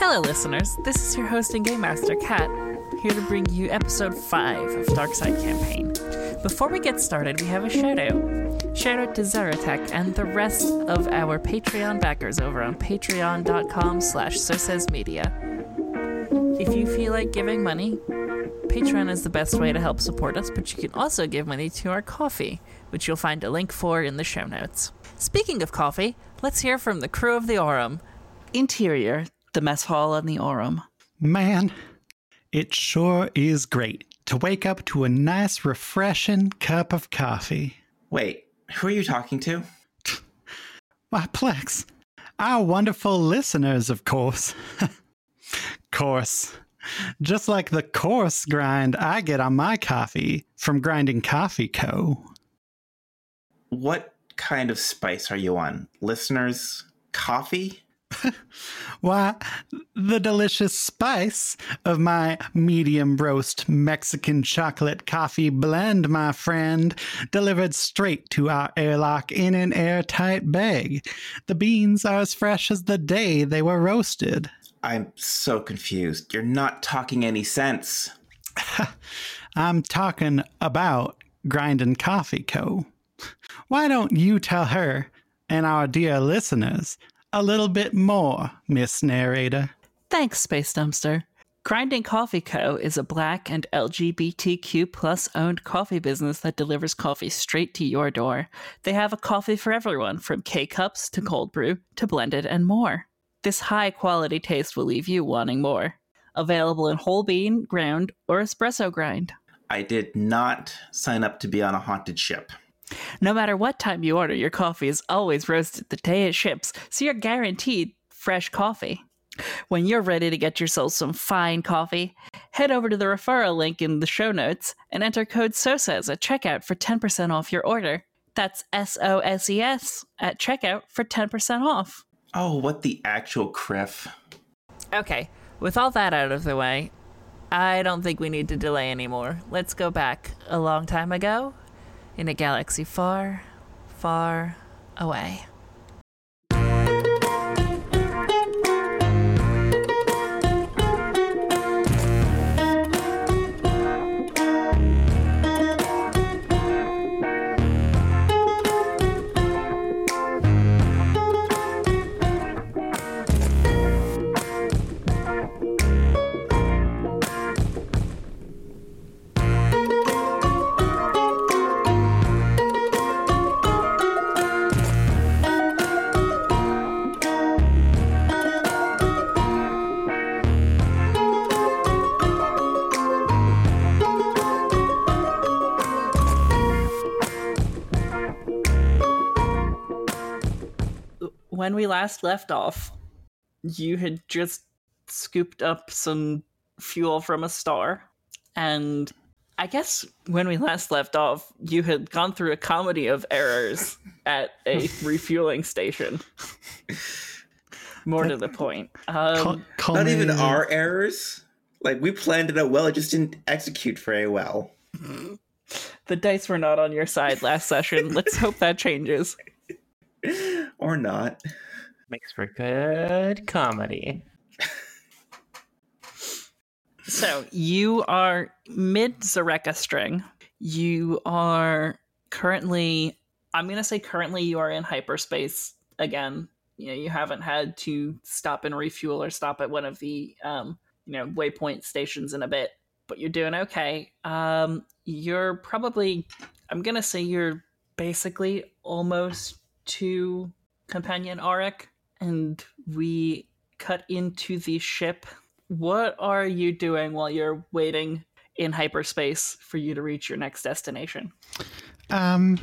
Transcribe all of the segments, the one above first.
Hello, listeners. This is your host and game master, Kat, here to bring you episode 5 of Darkside Campaign. Before we get started, we have a shout out. Shout out to Zeratech and the rest of our Patreon backers over on patreon.com slash Media. If you feel like giving money, Patreon is the best way to help support us, but you can also give money to our Ko-fi, which you'll find a link for in the show notes. Speaking of coffee, let's hear from the crew of the Aurum. Interior, the mess hall and the Aurum. Man, it sure is great to wake up to a nice, refreshing cup of coffee. Wait, who are you talking to? Why, Plex, our wonderful listeners, of course. course. Just like the coarse grind I get on my coffee from Grinding Coffee Co. What kind of spice are you on? Listeners, coffee? Why, the delicious spice of my medium roast Mexican chocolate coffee blend, my friend, delivered straight to our airlock in an airtight bag. The beans are as fresh as the day they were roasted. I'm so confused. You're not talking any sense. I'm talking about Grinding Coffee Co. Why don't you tell her and our dear listeners a little bit more, Miss Narrator? Thanks, Space Dumpster. Grinding Coffee Co. is a black and LGBTQ plus owned coffee business that delivers coffee straight to your door. They have a coffee for everyone, from K cups to cold brew to blended and more. This high quality taste will leave you wanting more. Available in whole bean, ground, or espresso grind. I did not sign up to be on a haunted ship. No matter what time you order, your coffee is always roasted the day it ships, so you're guaranteed fresh coffee. When you're ready to get yourself some fine coffee, head over to the referral link in the show notes and enter code SOSES at checkout for 10% off your order. That's S O S E S at checkout for 10% off. Oh, what the actual kriff. Okay, with all that out of the way, I don't think we need to delay anymore. Let's go back a long time ago in a galaxy far, far away. When we last left off, you had just scooped up some fuel from a star. And I guess when we last left off, you had gone through a comedy of errors at a refueling station. More to the point. Um, call, not even our errors. Like we planned it out well, it just didn't execute very well. The dice were not on your side last session. Let's hope that changes. or not. Makes for good comedy. so you are mid Zareka string. You are currently, I'm going to say currently, you are in hyperspace again. You know, you haven't had to stop and refuel or stop at one of the, um, you know, waypoint stations in a bit, but you're doing okay. Um, you're probably, I'm going to say you're basically almost to companion Arik, and we cut into the ship. What are you doing while you're waiting in hyperspace for you to reach your next destination? Um,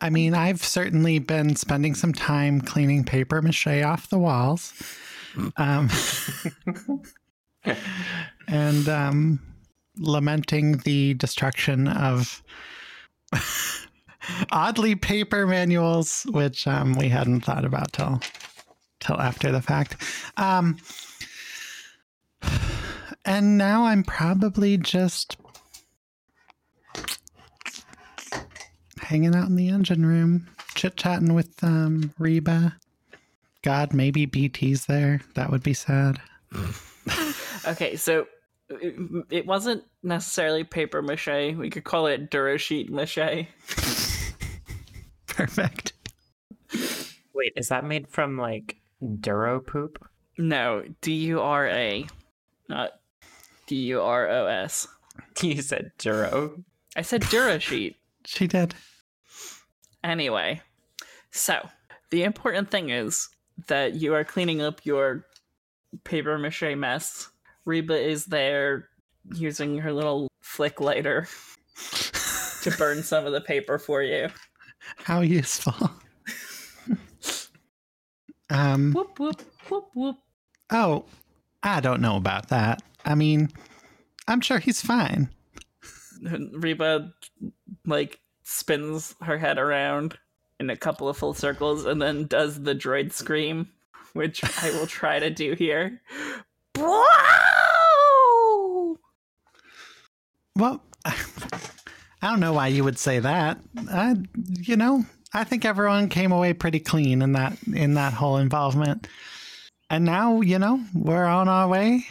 I mean, I've certainly been spending some time cleaning paper mache off the walls. Um, and um, lamenting the destruction of oddly paper manuals, which um, we hadn't thought about till till after the fact. Um, and now I'm probably just hanging out in the engine room, chit chatting with um, Reba, God, maybe BT's there. That would be sad. Okay, so it, it wasn't necessarily paper mache. We could call it Durasheet mache. Perfect. Wait, is that made from like Duro poop? No, D U R A, not D U R O S. You said Duro. I said Durasheet. She did. Anyway, so the important thing is that you are cleaning up your paper mache mess. Reba is there using her little flick lighter to burn some of the paper for you. How useful. um. Whoop whoop whoop whoop. Oh, I don't know about that. I mean, I'm sure he's fine. Reba like spins her head around in a couple of full circles and then does the droid scream, which I will try to do here. Well, I don't know why you would say that. I, you know, I think everyone came away pretty clean in that in that whole involvement. And now, you know, we're on our way.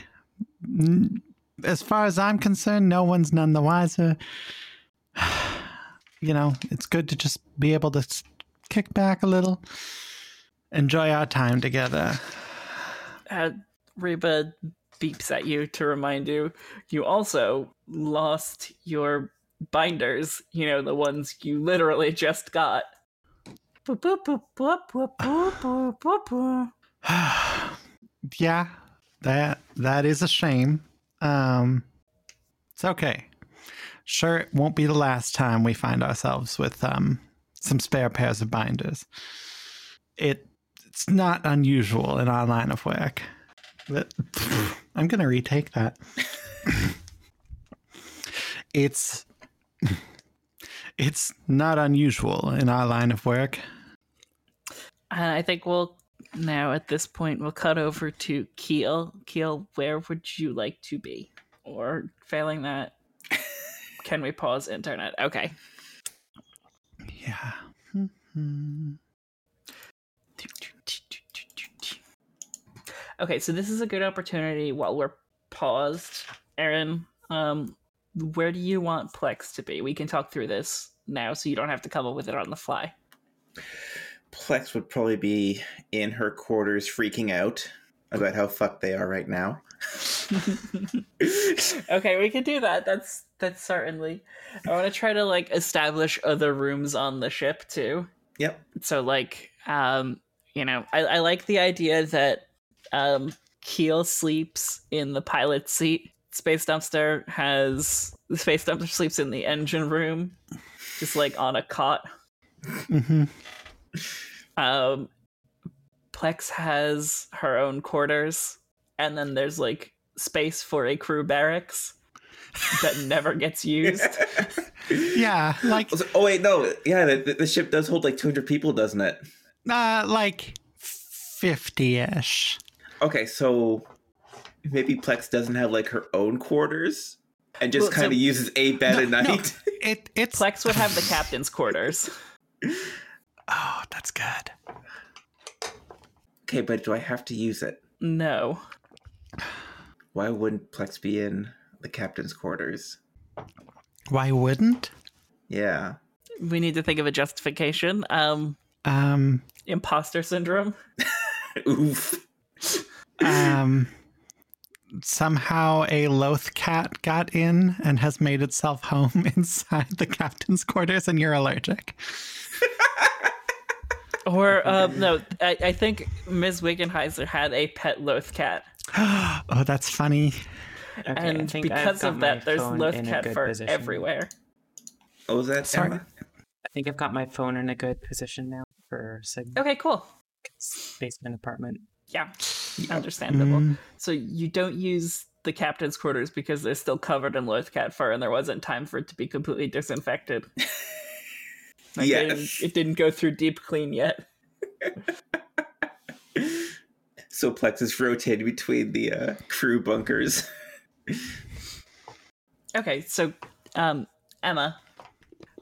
As far as I'm concerned, no one's none the wiser. You know, it's good to just be able to kick back a little, enjoy our time together. uh, Reba beeps at you to remind you you also lost your binders, you know, the ones you literally just got. yeah, that that is a shame. Um it's okay. Sure, it won't be the last time we find ourselves with um some spare pairs of binders. It it's not unusual in our line of work. But, I'm gonna retake that. it's it's not unusual in our line of work. And I think we'll now at this point we'll cut over to Keel. Keel, where would you like to be? Or failing that, can we pause internet? Okay. Yeah. Okay, so this is a good opportunity while we're paused. Aaron, um, where do you want Plex to be? We can talk through this now, so you don't have to come up with it on the fly. Plex would probably be in her quarters freaking out about how fucked they are right now. okay, we can do that. That's that's certainly. I want to try to like establish other rooms on the ship too. Yep. So like, um, you know, I, I like the idea that um Keel sleeps in the pilot seat. Space Dumpster has the Space Dumpster sleeps in the engine room, just like on a cot. Mhm. Um, Plex has her own quarters, and then there's like space for a crew barracks that never gets used. Yeah, like oh wait, no, yeah, the, the ship does hold like 200 people, doesn't it? uh like 50ish. Okay, so maybe Plex doesn't have like her own quarters and just Well, kind of uses a bed at No, no. night. It it's Plex would have the captain's quarters. Oh, that's good. Okay, but do I have to use it? No. Why wouldn't Plex be in the captain's quarters? Why wouldn't? Yeah. We need to think of a justification. Um, Um imposter syndrome. Oof. um somehow a loth cat got in and has made itself home inside the captain's quarters and you're allergic. Or um, no, I, I think Ms. Wickenheiser had a pet loth cat, oh, that's funny. Okay, and because of that, there's phone loth cat fur position. everywhere. Oh, was that, Sorry. Emma? I think I've got my phone in a good position now for signal. Okay, cool. Basement apartment. Yeah, understandable. Mm, So you don't use the captain's quarters because they're still covered in loth cat fur, and there wasn't time for it to be completely disinfected. Like, they didn't- Yes. it didn't go through deep clean yet. So Plex is rotating between the uh, crew bunkers. Okay, so um, Emma,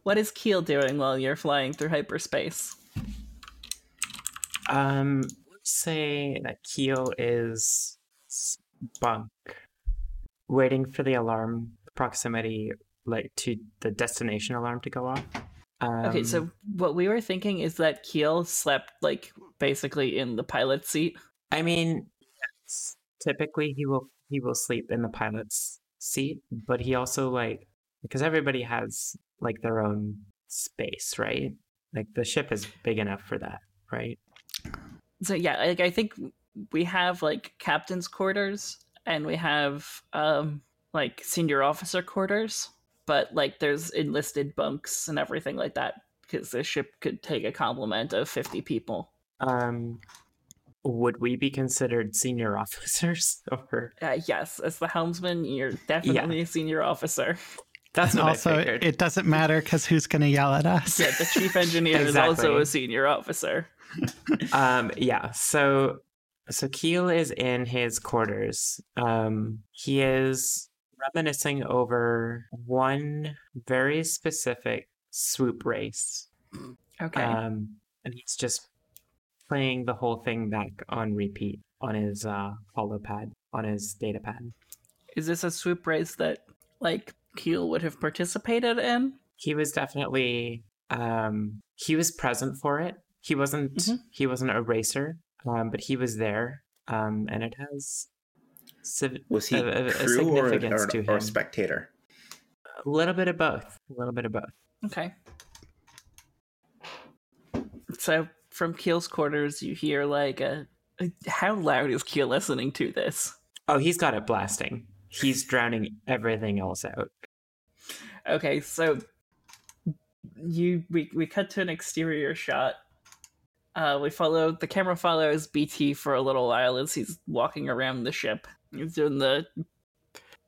what is Keel doing while you're flying through hyperspace? Um, say that Keel is bunk, waiting for the alarm proximity, like to the destination alarm to go off. Um, Okay, so what we were thinking is that Keel slept like basically in the pilot seat. I mean, typically he will he will sleep in the pilot's seat, but he also like because everybody has like their own space, right? Like the ship is big enough for that, right? So yeah, like I think we have like captain's quarters and we have um like senior officer quarters, but like there's enlisted bunks and everything like that because the ship could take a complement of 50 people. Um, would we be considered senior officers or? Uh, yes, as the helmsman, you're definitely a senior officer. That's And what also, I figured. it doesn't matter because who's going to yell at us? Yeah, the chief engineer is also a senior officer. um yeah so so keel is in his quarters um he is reminiscing over one very specific swoop race Okay. um and he's just playing the whole thing back on repeat on his uh holopad on his data pad is this a swoop race that like Keel would have participated in? he was definitely um he was present for it he wasn't Mhm. he wasn't a racer um but he was there um and it has civ- Was he a- a- a crew or, significance or, to him. or a spectator? a little bit of both a little bit of both Okay. So from Keel's quarters, you hear like a. a- How loud is Keel listening to this? oh he's got it blasting he's drowning everything else out Okay, so you we we cut to an exterior shot. Uh, we follow the camera follows BT for a little while as he's walking around the ship. He's doing the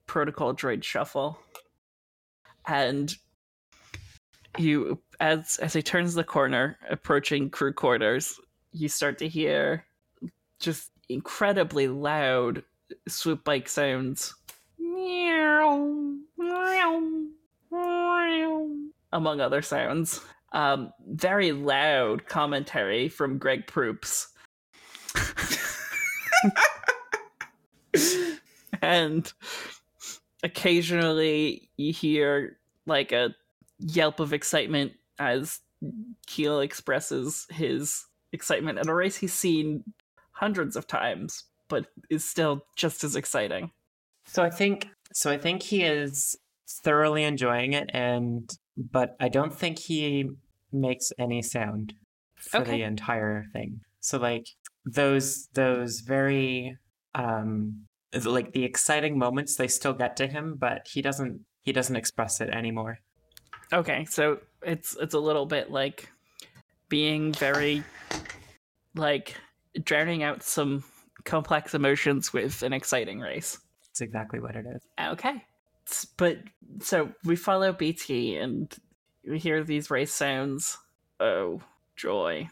protocol droid shuffle, and you as as he turns the corner, approaching crew quarters, you start to hear just incredibly loud swoop bike sounds. Among other sounds. Um, very loud commentary from Greg Proops. and occasionally you hear like a yelp of excitement as Keel expresses his excitement at a race he's seen hundreds of times, but is still just as exciting. So i think so i think he is thoroughly enjoying it and but i don't think he makes any sound for Okay. the entire thing so like those those very um like the exciting moments they still get to him but he doesn't he doesn't express it anymore Okay, so it's it's a little bit like being very like drowning out some complex emotions with an exciting race. That's exactly what it is. Okay. But so we follow BT and we hear these race sounds. Oh, joy.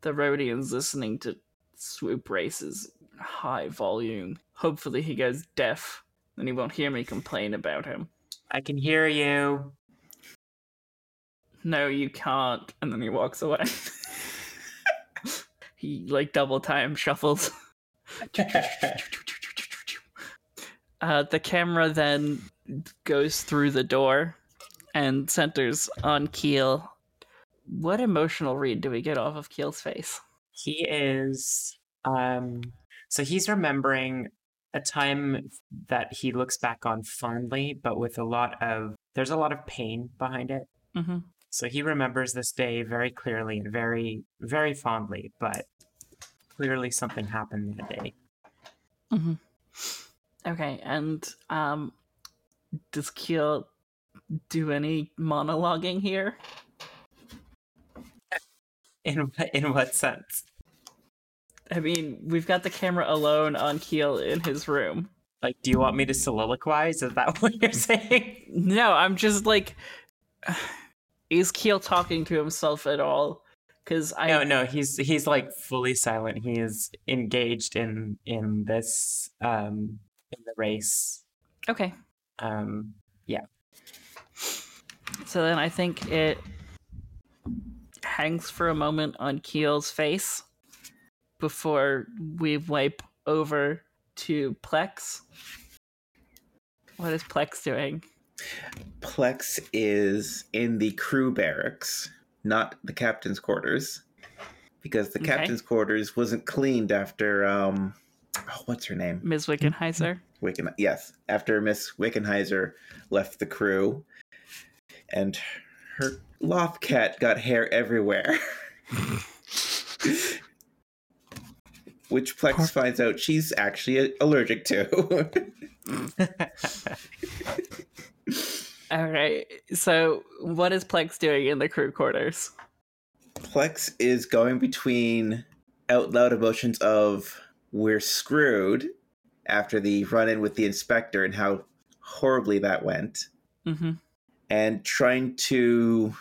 The Rodian's listening to swoop races high volume. Hopefully he goes deaf, then he won't hear me complain about him. I can hear you. no, you can't. And then he walks away. he like double time shuffles. Uh, the camera then goes through the door and centers on Keel. What emotional read do we get off of Keel's face? He is um so he's remembering a time that he looks back on fondly, but with a lot of there's a lot of pain behind it. Mm-hmm. So he remembers this day very clearly and very, very fondly, but clearly something happened that day. Mm-hmm. Okay, and um, does Keel do any monologuing here? In what, in what sense? I mean, we've got the camera alone on Keel in his room. Like, do you want me to soliloquize? Is that what you're saying? No, I'm just like, is Keel talking to himself at all? Because I No, no, he's he's like fully silent. He is engaged in in this um in the race. okay. Um yeah. So then I think it hangs for a moment on Keel's face, before we wipe over to Plex. What is Plex doing? Plex is in the crew barracks, not the captain's quarters, because the Okay. captain's quarters wasn't cleaned after um, oh, what's her name? Ms. Wickenheiser? Wicken. Yes, after Miss Wickenheiser left the crew, and her loth cat got hair everywhere. Which Plex Poor- finds out she's actually allergic to. All right. So, what is Plex doing in the crew quarters? Plex is going between out loud emotions of we're screwed after the run in with the inspector and how horribly that went, hmm and trying to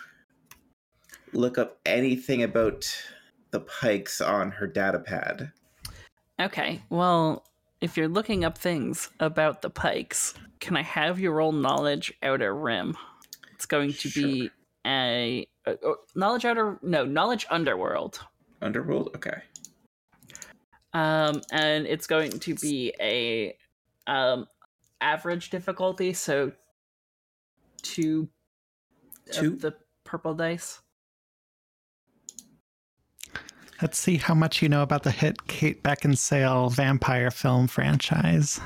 look up anything about the pikes on her data pad. Okay. Well, if you're looking up things about the Pikes, can I have your roll knowledge outer rim? It's going to be a, uh, uh, knowledge outer no knowledge underworld. Underworld? Okay. Um, and it's going to be a um average difficulty, so two, Two? of the purple dice. Let's see how much you know about the hit Kate Beckinsale vampire film franchise.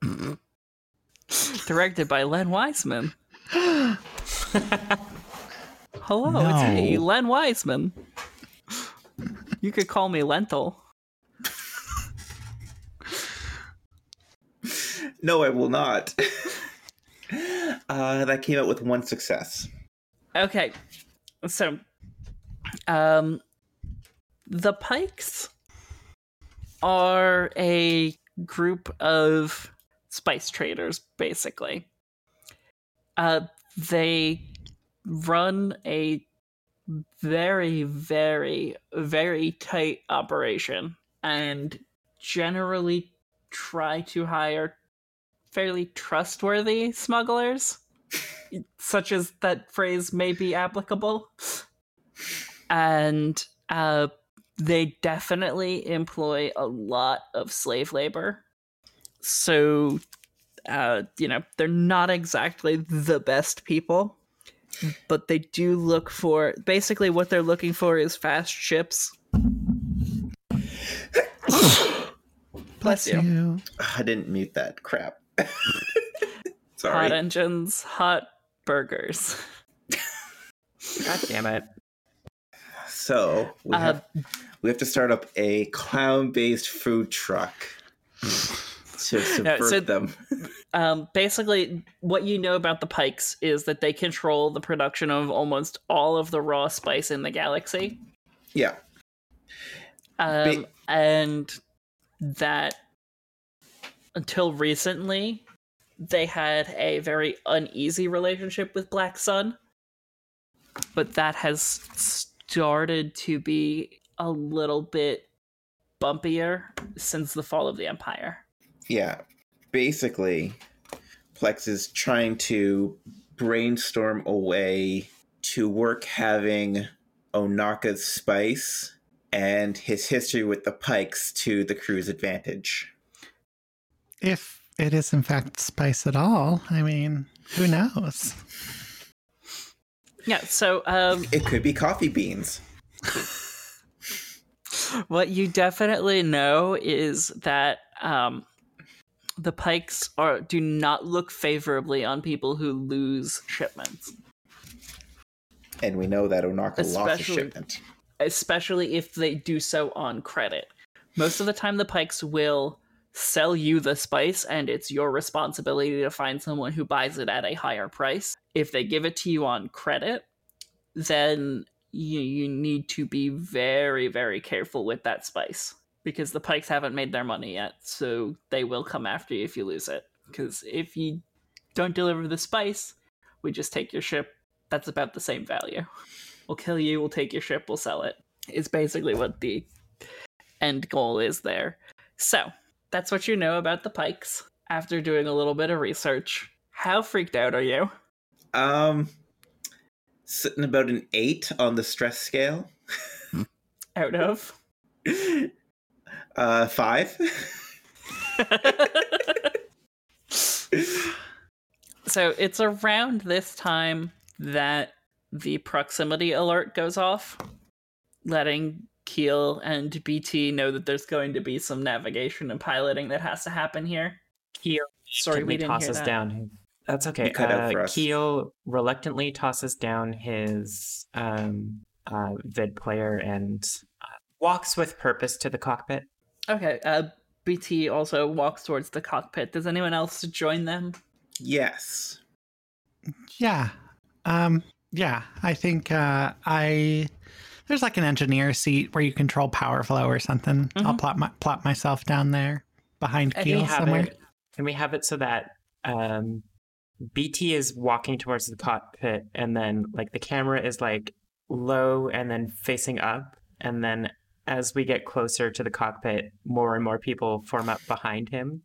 Directed by Len Wiseman. Hello, it's me, Len Wiseman. You could call me Lentil. No, I will not. uh, that came out with one success. Okay, so, um, the Pikes are a group of spice traders, basically. Uh, they run a very, very, very tight operation and generally try to hire fairly trustworthy smugglers such as that phrase may be applicable. And uh, they definitely employ a lot of slave labor. So, uh, you know, they're not exactly the best people, but they do look for basically what they're looking for is fast ships. Bless you. I didn't mute that. Crap. Hot engines, hot burgers. God damn it. So we Uh, have we have to start up a clown-based food truck to subvert so- them. Um, basically, what you know about the Pikes is that they control the production of almost all of the raw spice in the galaxy, Yeah. um, and that until recently, they had a very uneasy relationship with Black Sun, but that has started to be a little bit bumpier since the fall of the Empire. Yeah. Basically, Plex is trying to brainstorm a way to work having Onaka's spice and his history with the Pikes to the crew's advantage. If it is in fact spice at all, I mean, who knows? Yeah, so um, It could be coffee beans. what you definitely know is that um, the pikes are do not look favorably on people who lose shipments, And we know that Onaka lost a Especially- shipment. especially if they do so on credit. Most of the time, the pikes will sell you the spice, and it's your responsibility to find someone who buys it at a higher price. If they give it to you on credit, then you, you need to be very, very careful with that spice because the pikes haven't made their money yet, so they will come after you if you lose it. Because if you don't deliver the spice, we just take your ship. That's about the same value. We'll kill you, we'll take your ship, we'll sell it. it. Is basically what the end goal is there. So, that's what you know about the pikes after doing a little bit of research. How freaked out are you? Um, sitting about an eight on the stress scale. Out of? Uh, five. so it's around this time that the proximity alert goes off, letting Keel and BT know that there's going to be some navigation and piloting that has to happen here. Keel Sorry, we didn't hear tosses that. down. That's okay. You cut out for Uh, us. Keel reluctantly tosses down his um, uh, vid player and uh, walks with purpose to the cockpit. Okay, uh, BT also walks towards the cockpit. Does anyone else join them? yes. Yeah. Um yeah, I think uh I there's like an engineer seat where you control power flow or something. I'll Mhm. plop my plop myself down there behind And Keel somewhere. it, and we have it so that um, BT is walking towards the cockpit, and then like the camera is like low and then facing up, and then as we get closer to the cockpit, more and more people form up behind him,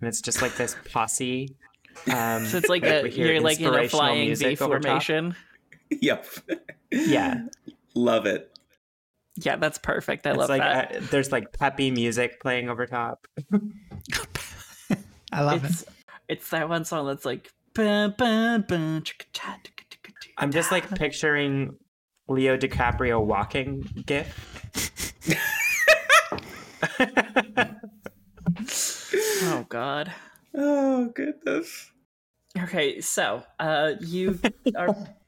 and it's just like this posse. Um, So it's like a you're like in a flying V music over top. formation. Yep. Yeah, Love it. Yeah, that's perfect. I it's love like that. uh, there's like peppy music playing over top. I love it's it's that one song that's like. "Ba, ba, ba, chicka, cha, ticka, ticka, ticka, I'm just like picturing Leo DiCaprio walking gif. Oh God. Oh goodness. Okay, so uh, you are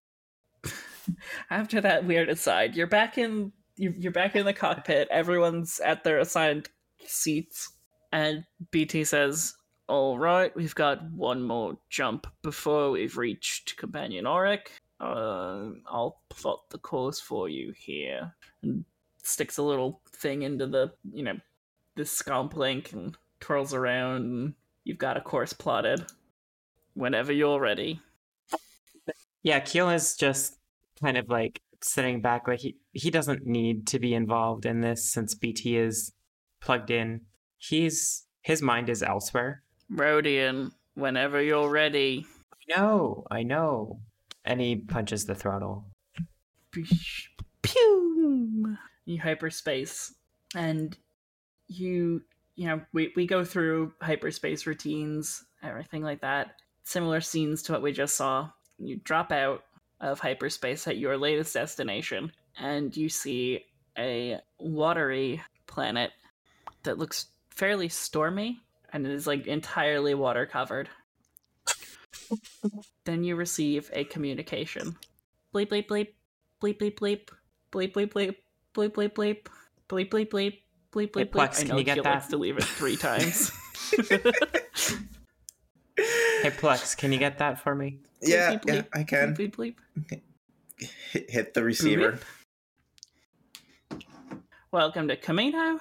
after that weird aside. You're back in you're, you're back in the cockpit. Everyone's at their assigned seats, and BT says, "All right, we've got one more jump before we've reached Companion Auric. Uh, I'll plot the course for you here." And sticks a little thing into the you know the scomp link and twirls around. And you've got a course plotted whenever you're ready. Yeah, Keel is just kind of like sitting back, like he he doesn't need to be involved in this since BT is plugged in. He's his mind is elsewhere. Rodian, whenever you're ready. I know, I know. And he punches the throttle. Pew! You hyperspace. And you, you know, we, we go through hyperspace routines, everything like that. Similar scenes to what we just saw. You drop out of hyperspace at your latest destination, and you see a watery planet that looks fairly stormy and it is like entirely water covered. then you receive a communication. Bleep bleep bleep bleep bleep bleep bleep bleep bleep bleep bleep bleep bleep bleep bleep bleep bleep bleep. I know you get Gil likes that? to leave it three times. Hey Plex, can you get that for me? Yeah, Bleep, yeah, bleep, I can Bleep bleep bleep. hit, hit the receiver. Welcome to Kamino.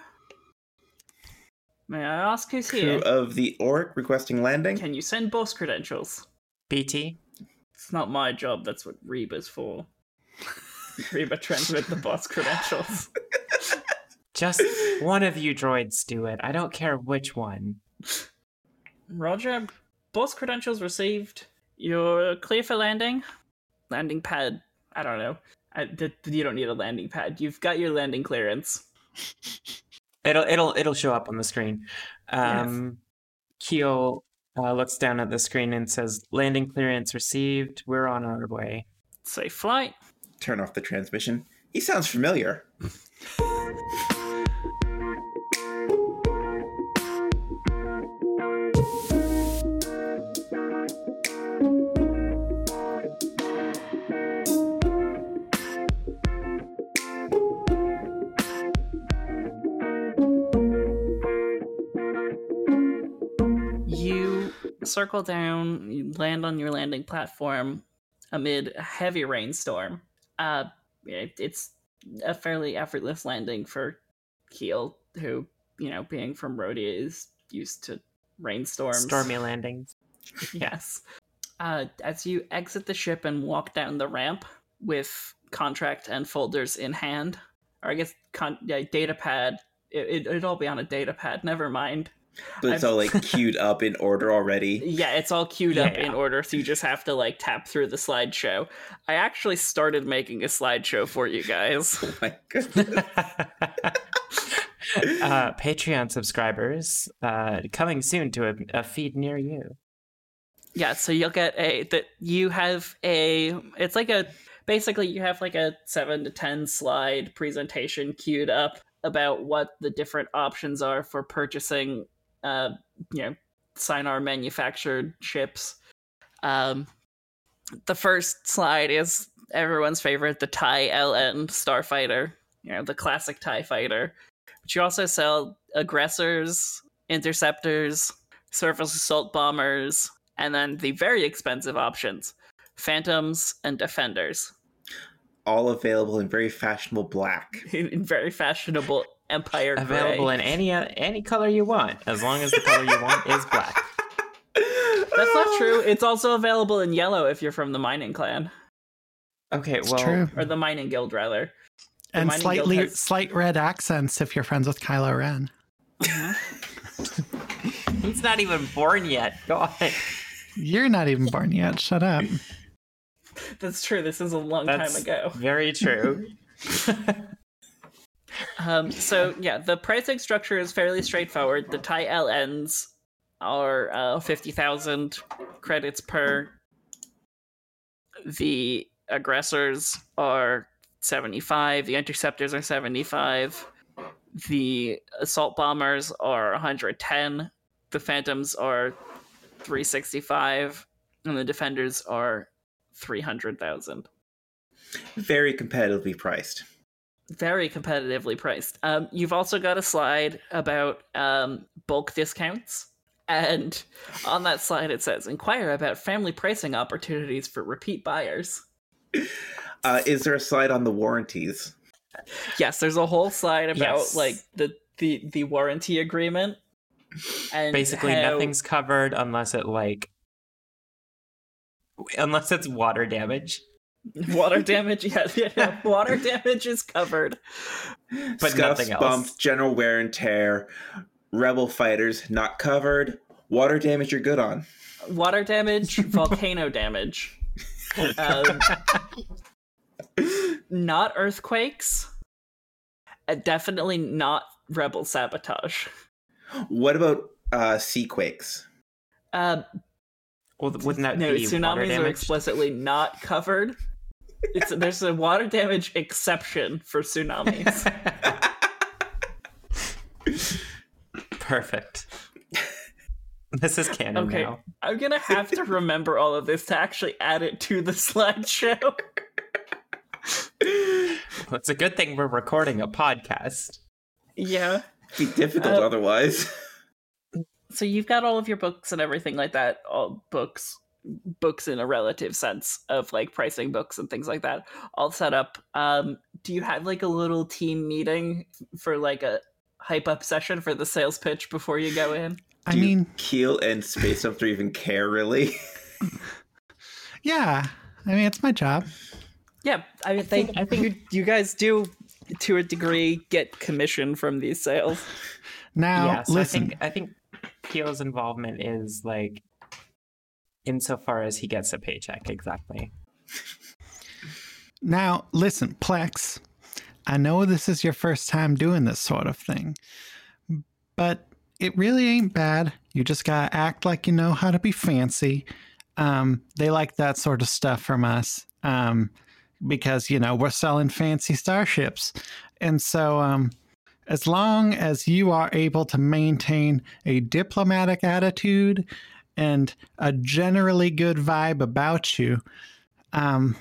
May I ask who's Crew here? of the Orc requesting landing. Can you send boss credentials? BT? It's not my job. That's what Reba's for. Reba transmit the boss credentials. Just one of you droids do it. I don't care which one. Roger, boss credentials received. You're clear for landing. Landing pad. I don't know. I, th- you don't need a landing pad. You've got your landing clearance. It'll it'll it'll show up on the screen. Um, Keel uh, looks down at the screen and says, "Landing clearance received. We're on our way." Safe flight. Turn off the transmission. He sounds familiar. circle down, you land on your landing platform amid a heavy rainstorm. Uh, it, it's a fairly effortless landing for Keel, who, you know, being from Rodia is used to rainstorms. Stormy landings. yes. Uh, as you exit the ship and walk down the ramp with contract and folders in hand, or I guess con- yeah, data pad. It, it, it'd all be on a data pad. Never mind. But it's I've- all like queued up in order already. Yeah, it's all queued up in order, so you just have to like tap through the slideshow. I actually started making a slideshow for you guys. Oh my goodness. uh, Patreon subscribers uh, coming soon to a, a feed near you. Yeah, so you'll get a that you have a it's like a basically you have like a 7 to 10 slide presentation queued up about what the different options are for purchasing uh you know Sienar manufactured ships. Um the first slide is everyone's favorite the TIE LN starfighter, you know, the classic TIE fighter. But you also sell aggressors, interceptors, surface assault bombers, and then the very expensive options phantoms and defenders All available in very fashionable black. in, in very fashionable empire Available in any uh, any color you want, as long as the color you want is black. that's not true it's also available in yellow if you're from the mining clan Okay, It's well, true. or the mining guild rather And slightly has- slight red accents if you're friends with Kylo Ren. he's not even born yet. Go on. You're not even born yet. Shut up. that's true this is a long That's time ago very true. Um, so yeah, the pricing structure is fairly straightforward. The tie LNs are uh, fifty thousand credits per. The aggressors are seventy-five. The interceptors are seventy-five. The assault bombers are one hundred ten. The phantoms are three sixty-five, and the defenders are three hundred thousand. Very competitively priced. Very competitively priced. Um, you've also got a slide about um, bulk discounts. And on that slide, it says, inquire about family pricing opportunities for repeat buyers. Uh, is there a slide on the warranties? Yes, there's a whole slide about Yes. like the, the, the warranty agreement. And Basically, how- nothing's covered unless it like unless it's water damage. water damage. Yeah, yeah, water damage is covered. But Scuffs, nothing else. bumps, general wear and tear, rebel fighters not covered. Water damage you're good on. Water damage, volcano damage. Um, not earthquakes. Uh, definitely not rebel sabotage. What about uh, sea quakes? Uh, Well, wouldn't that no, be water tsunamis are explicitly not covered. It's there's a water damage exception for tsunamis. Perfect. This is canon Okay. now. I'm gonna have to remember all of this to actually add it to the slideshow. Well, it's a good thing we're recording a podcast. yeah. It'd Be difficult Uh, otherwise. So you've got all of your books and everything like that. All books, books in a relative sense of like pricing books and things like that, all set up. Um, do you have like a little team meeting for like a hype up session for the sales pitch before you go in? I Do mean, Keel and Space Jumper even care really? yeah. I mean, it's my job. Yeah, I mean, they, think- I think- you, you guys do to a degree get commission from these sales. Now, yeah, so listen. I think I think Keel's involvement is like insofar as he gets a paycheck, exactly. Now, listen, Plex. I know this is your first time doing this sort of thing, but it really ain't bad. You just gotta act like you know how to be fancy. Um, they like that sort of stuff from us um, because you know we're selling fancy starships, and so um, as long as you are able to maintain a diplomatic attitude and a generally good vibe about you, um,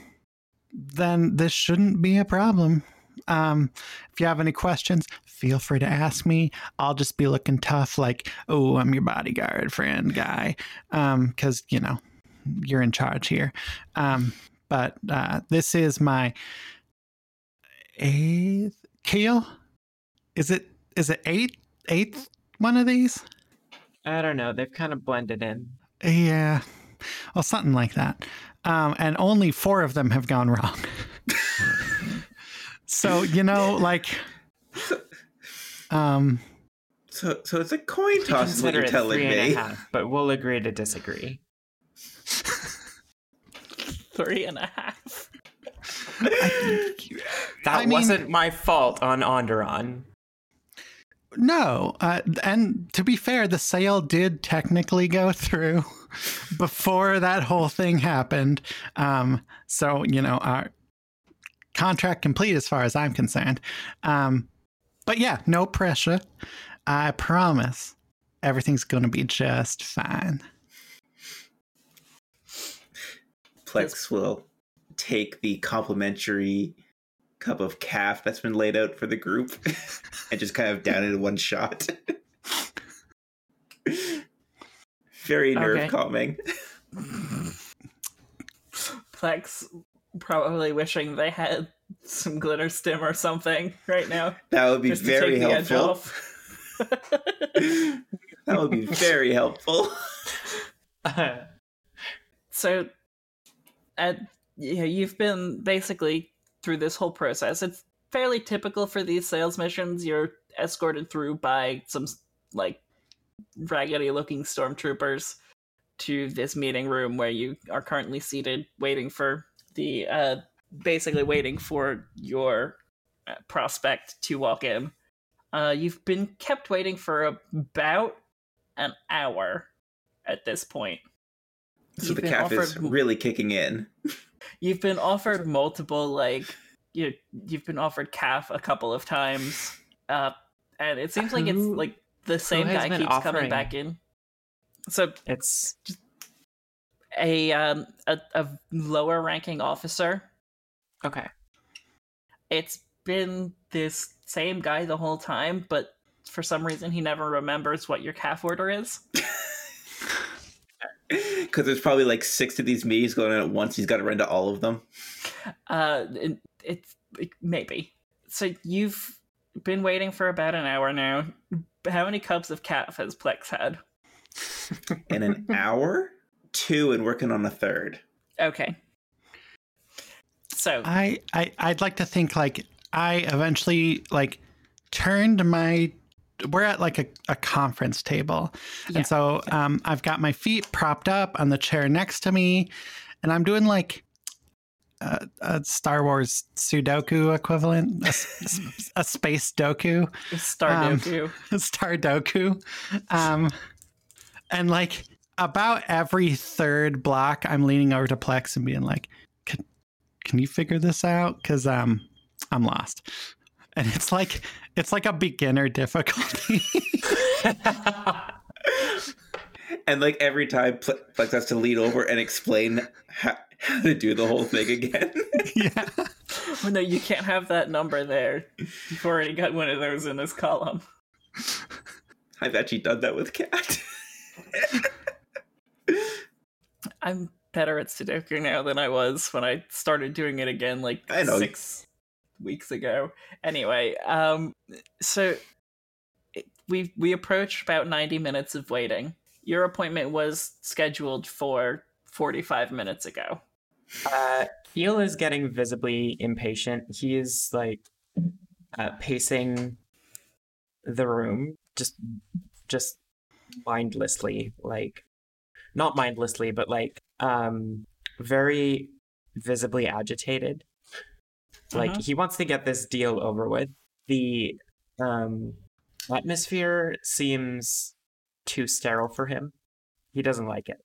then this shouldn't be a problem. Um, if you have any questions, feel free to ask me. I'll just be looking tough, like, oh, I'm your bodyguard friend guy, because you know you're in charge here. Um, but uh, this is my eighth Keel. Is it is it eight eighth one of these? I don't know. They've kind of blended in. Yeah, well, something like that. Um, and only four of them have gone wrong. so you know, like, um, So, so it's a coin toss, is what you're telling three and a me. half, but we'll agree to disagree. three and a half. I think, that I wasn't my fault on Onderon. No, uh, and to be fair, the sale did technically go through before that whole thing happened. Um, so you know, our contract complete as far as I'm concerned. Um, but yeah, no pressure. I promise everything's going to be just fine. Plex will take the complimentary cup of caf that's been laid out for the group and just kind of down it in one shot. Very nerve Okay. calming. Plex probably wishing they had some glitterstim or something right now. That would be very take the edge helpful. That would be very helpful. so at you know, you've been basically through this whole process. It's fairly typical for these sales missions. You're escorted through by some like raggedy looking stormtroopers to this meeting room where you are currently seated waiting for the uh basically waiting for your uh, prospect to walk in. Uh you've been kept waiting for about an hour at this point. So You've the caf is really kicking in. You've been offered multiple like you you've been offered caf a couple of times. Uh and it seems like it's like the same guy keeps coming back in. So it's a um a, a lower ranking officer. okay. It's been this same guy the whole time, but for some reason he never remembers what your caf order is. Because there's probably like six of these meetings going on at once. He's got to run to all of them. Uh, it, it's it, maybe. So you've been waiting for about an hour now. How many cups of caf has Plex had? In an hour, two, and working on a third. Okay. So I, I I'd like to think like I eventually like turned my we're at like a, a conference table. Yeah, And so um I've got my feet propped up on the chair next to me and I'm doing like a, a Star Wars Sudoku equivalent, a space doku, um, Stardoku. a Star Doku. Um and like about every third block I'm leaning over to Plex and being like, can, can you figure this out? Cause um I'm lost. And it's like it's like a beginner difficulty. And like every time, Ple- Plex has to lean over and explain how, how to do the whole thing again. yeah. oh, no, you can't have that number there. You've already got one of those in this column. I've actually done that with Cat. I'm better at Sudoku now than I was when I started doing it again like I know. six weeks ago. Anyway, um, so we we approached about 90 minutes of waiting. Your appointment was scheduled for 45 minutes ago. Uh, Heel is getting visibly impatient. He is like uh, pacing the room, just just mindlessly, like not mindlessly, but like um very visibly agitated. Like Mhm. he wants to get this deal over with. The um atmosphere seems too sterile for him. He doesn't like it.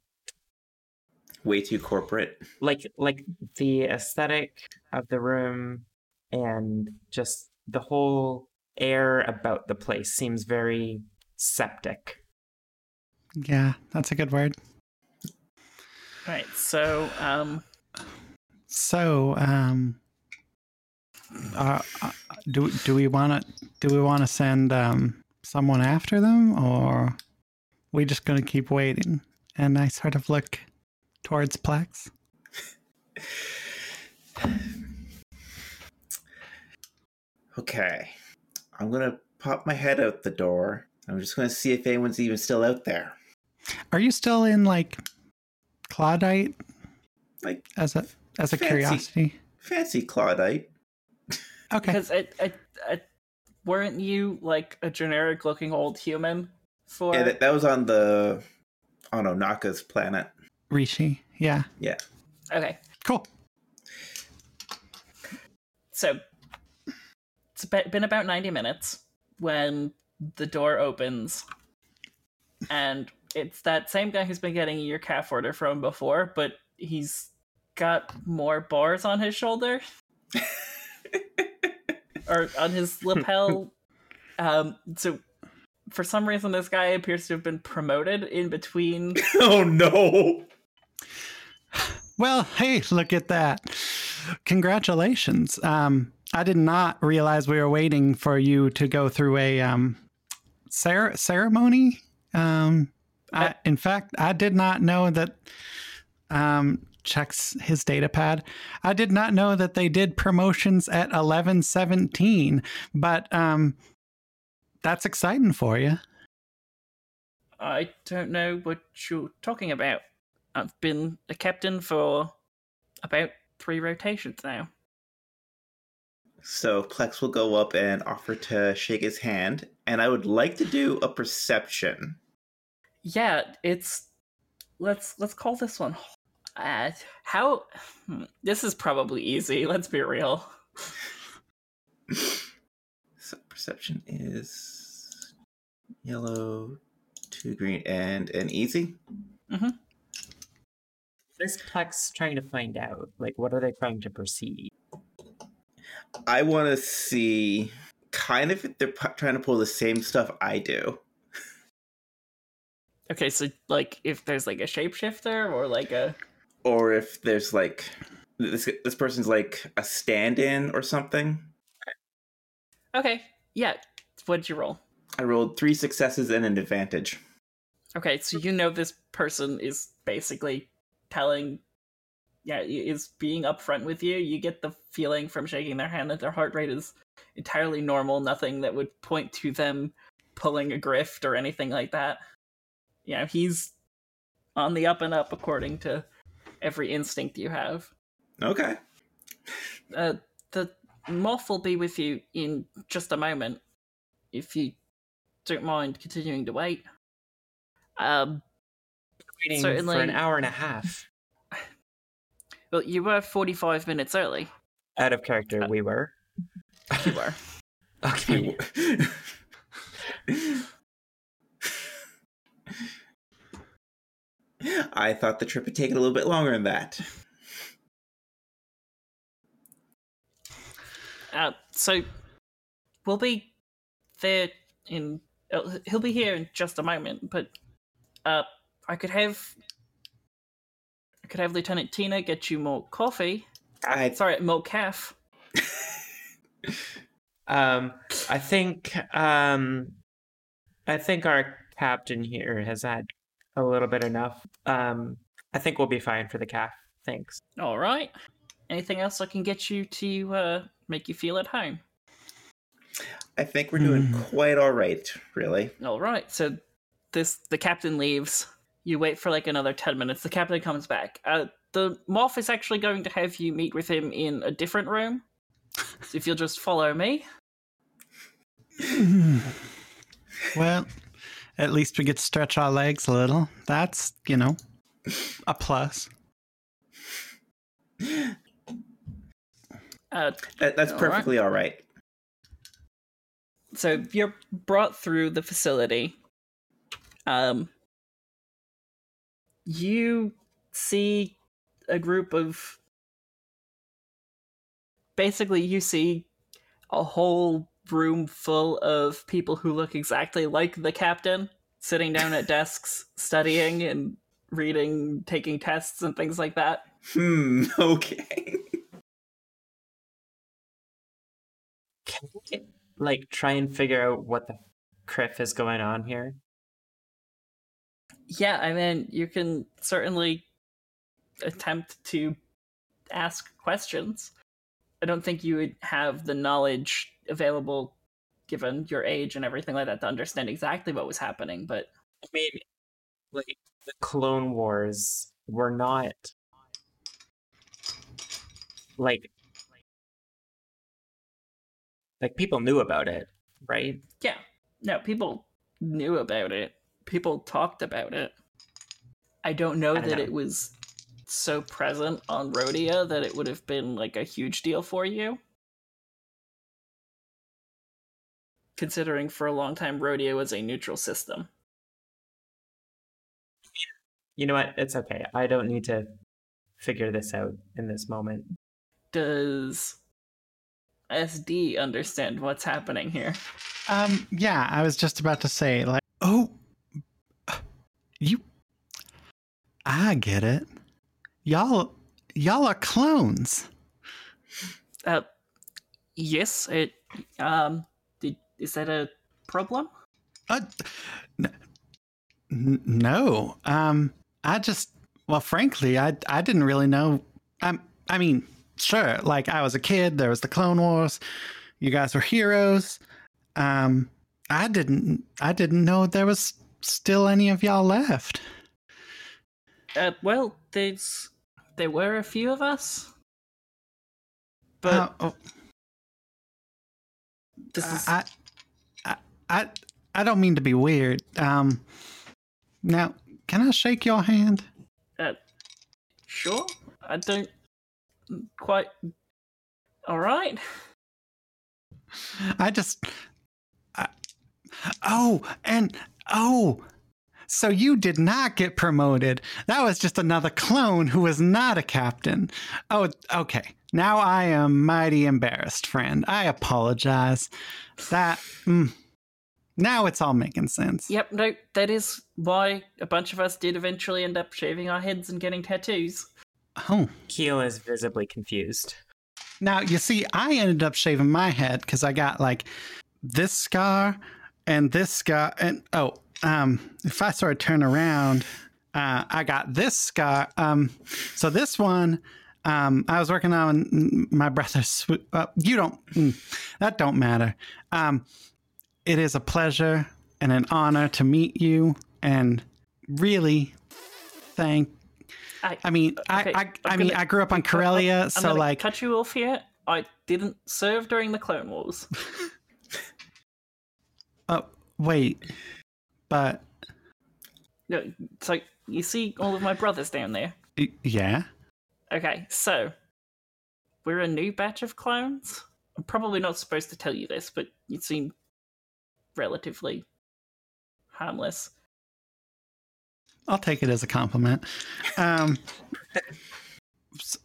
Way too corporate. like like the aesthetic of the room and just the whole air about the place seems very septic. Yeah, that's a good word. Right. So, um, So, um, uh, uh, do do we want to do we want to send um someone after them, or we just gonna keep waiting? And I sort of look towards Plex. Okay. I'm going to pop my head out the door. I'm just going to see if anyone's even still out there. Are you still in like Clawdite Like as a as a Fancy. curiosity? fancy Clawdite. Okay. because it, it, it, weren't you like a generic looking old human for Yeah, that, that was on the on Onaka's planet. Rishi. Yeah. Yeah. Okay Cool. so it's been about 90 minutes when the door opens, and it's that same guy who's been getting your caf order from before, but he's got more bars on his shoulder or on his lapel. um, so for some reason, this guy appears to have been promoted in between. oh no! Well, hey, look at that. Congratulations. Um, I did not realize we were waiting for you to go through a um, cer- ceremony. Um, I, in fact, I did not know that. Um, checks his data pad. I did not know that they did promotions at eleven seventeen, but um, that's exciting for you. I don't know what you're talking about. I've been a captain for about three rotations now. So Plex will go up and offer to shake his hand, and I would like to do a perception. Yeah, it's let's let's call this one. Uh, how hmm, this is probably easy. Let's be real. So perception is yellow, two green, and an easy. This Plex trying to find out, like, what are they trying to perceive? I want to see kind of if they're pu- trying to pull the same stuff I do. Okay, so like if there's like a shapeshifter or like a or if there's like this this person's like a stand-in or something. okay, yeah. What'd you roll? I rolled three successes and an advantage. Okay, so you know this person is basically telling, yeah, is being upfront with you. You get the feeling from shaking their hand that their heart rate is entirely normal, nothing that would point to them pulling a grift or anything like that. You know, he's on the up and up according to every instinct you have. Okay. Uh, the Moff will be with you in just a moment, if you don't mind continuing to wait. Um, Waiting Certainly. for an hour and a half. well, you were 45 minutes early. Out of character, we were. You were. Okay. I thought the trip had taken a little bit longer than that. Uh, so we'll be there in. uh, He'll be here in just a moment, but uh, I could have. I could have Lieutenant Tina get you more coffee. I Sorry, more caf. Um, I think um, I think our captain here has had a little bit enough. Um, I think we'll be fine for the caf. Thanks. All right. Anything else I can get you to uh, make you feel at home? I think we're doing Hmm. quite all right, really. All right. So this the captain leaves. You wait for like another ten minutes. The captain comes back. Uh, the Moff is actually going to have you meet with him in a different room. So if you'll just follow me. well, at least we get to stretch our legs a little. That's, you know, a plus. Uh, That, that's All right. perfectly all right. so you're brought through the facility. Um, you see a group of. Basically, you see a whole room full of people who look exactly like the captain, sitting down at desks, studying and reading, taking tests, and things like that. Hmm. Okay. Can we like try and figure out what the kriff is going on here? Yeah, I mean, you can certainly attempt to ask questions. I don't think you would have the knowledge available given your age and everything like that to understand exactly what was happening, but I mean, like the Clone Wars were not like like people knew about it, right? yeah. No, people knew about it. People talked about it. I don't know I don't that know. it was so present on Rodia that it would have been like a huge deal for you. considering for a long time Rodia was a neutral system. You know what? It's okay. I don't need to figure this out in this moment. Does SD understand what's happening here? Um, yeah, I was just about to say, like, oh, you, I get it. Y'all, y'all are clones. Uh, yes. It. Um. Did, is that a problem? Uh, n- n- no. Um, I just, well, frankly, I, I didn't really know. Um, I mean, sure, like I was a kid. There was the Clone Wars. You guys were heroes. Um, I didn't, I didn't know there was still any of y'all left. Uh. Well, there's. There were a few of us. But Uh, oh, this is. I, I, I, I don't mean to be weird. Um, now, can I shake your hand? Uh, sure. I don't quite. All right. I just. I, oh, and oh, so you did not get promoted. That was just another clone who was not a captain. Oh, okay. Now I am mighty embarrassed, friend. I apologize. That. Mm, now it's all making sense. Yep. No, that is why a bunch of us did eventually end up shaving our heads and getting tattoos. Oh. Keel is visibly confused. Now, you see, I ended up shaving my head because I got like this scar and this scar. And oh, um, if I sort of turn around, uh, I got this scar. Um, so this one, um, I was working on my brother's. Uh, you don't, mm, that don't matter. Um, it is a pleasure and an honor to meet you and really thank. I, I mean, Okay, I, I, I'm mean, gonna- I grew up on I'm Corellia, gonna so like, cut you off here. I didn't serve during the Clone Wars. Oh, wait. But No, so you see all of my brothers down there. yeah. Okay, so we're a new batch of clones. I'm probably not supposed to tell you this, but you seem relatively harmless. I'll take it as a compliment. Um s-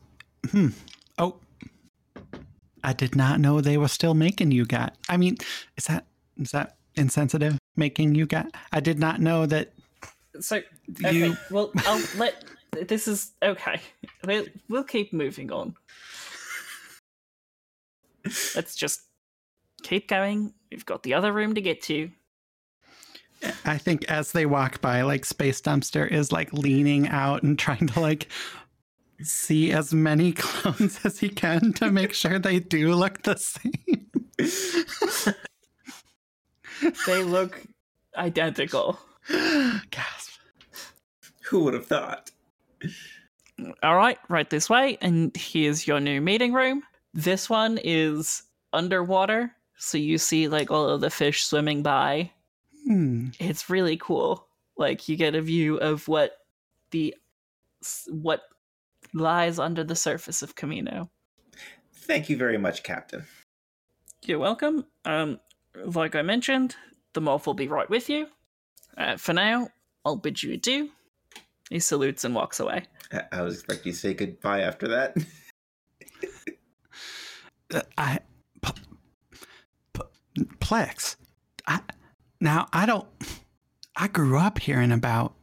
hmm. Oh. I did not know they were still making you got. I mean, is that is that insensitive making you got? I did not know that So okay, You- well, I'll let. This is okay. We'll we'll keep moving on. Let's just keep going. We've got the other room to get to. I think as they walk by, like Space Dumpster is like leaning out and trying to like see as many clones as he can to make sure they do look the same. They look identical. Gasp. Who would have thought? All right, right this way, and here's your new meeting room. This one is underwater, so you see like all of the fish swimming by. Hmm. It's really cool. Like you get a view of what the what lies under the surface of Kamino. Thank you very much, Captain. You're welcome. Um, like I mentioned, the Moff will be right with you. Uh, for now, I'll bid you adieu. He salutes and walks away. I- I was expecting you to say goodbye after that. Uh, I P- P- Plex. I now I don't. I grew up hearing about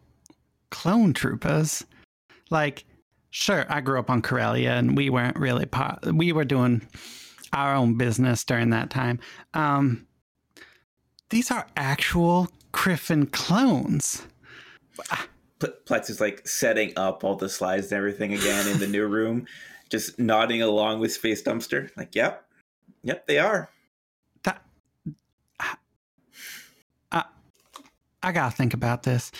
clone troopers. Like, sure, I grew up on Corellia, and we weren't really part. We were doing our own business during that time. Um, these are actual Griffin clones. Pl- Plex is like setting up all the slides and everything again in the new room, just nodding along with Space Dumpster. Like, yep, yep, they are. That. I, I, I gotta think about this.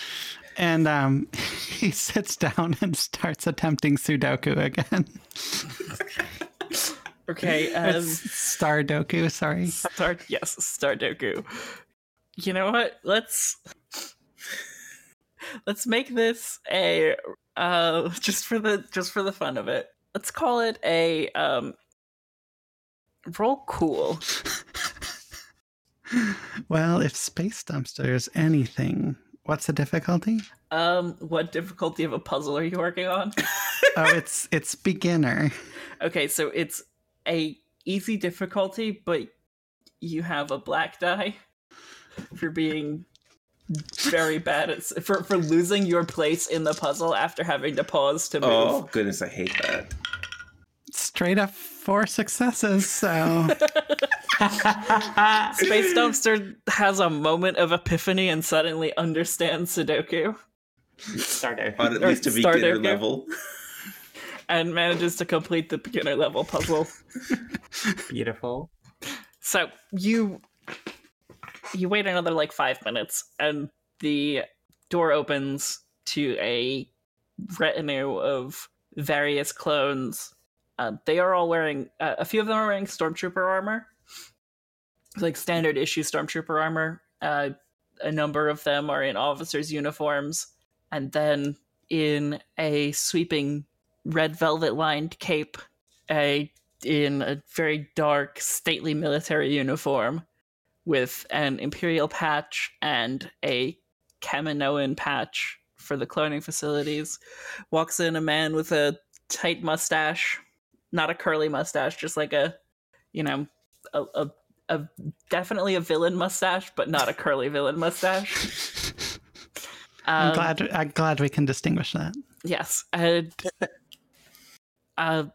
And um, he sits down and starts attempting Sudoku again. Okay, um, it's Stardoku, sorry. Star yes, Stardoku. You know what? Let's let's make this a uh just for the just for the fun of it. Let's call it a um roll cool. Well, if space dumpster is anything, what's the difficulty? Um, what difficulty of a puzzle are you working on? Oh, it's it's beginner. Okay, so it's a easy difficulty, but you have a black die for being very bad at for for losing your place in the puzzle after having to pause to oh, move. Oh goodness, I hate that. Straight up four successes. So Space Dumpster has a moment of epiphany and suddenly understands Sudoku Starter. On at Or least a beginner okay. level. And manages to complete the beginner level puzzle. Beautiful. So you you wait another like five minutes, and the door opens to a retinue of various clones. Uh, they are all wearing uh, a few of them are wearing stormtrooper armor, like standard issue stormtrooper armor. Uh, a number of them are in officers' uniforms, and then in a sweeping red velvet lined cape, a in a very dark, stately military uniform with an imperial patch and a Kaminoan patch for the cloning facilities. Walks in a man with a tight mustache, not a curly mustache, just like a, you know, a, a, a definitely a villain mustache, but not a curly villain mustache. I'm Um, glad I'm glad we can distinguish that. Yes, and uh,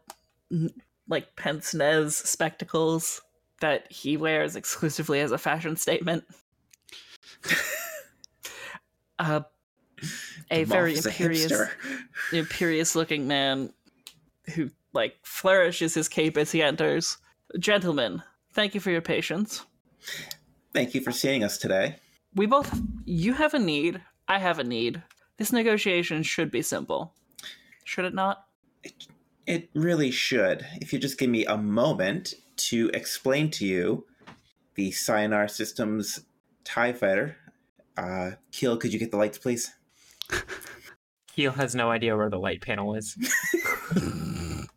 like pince nez spectacles that he wears exclusively as a fashion statement. uh, a very is a imperious, imperious-looking man who like flourishes his cape as he enters. Gentlemen, thank you for your patience. Thank you for seeing us today. We both. You have a need. I have a need. This negotiation should be simple. Should it not? It really should. If you just give me a moment to explain to you the Sienar Systems TIE Fighter. Uh, Keel, could you get the lights, please? Keel has no idea where the light panel is.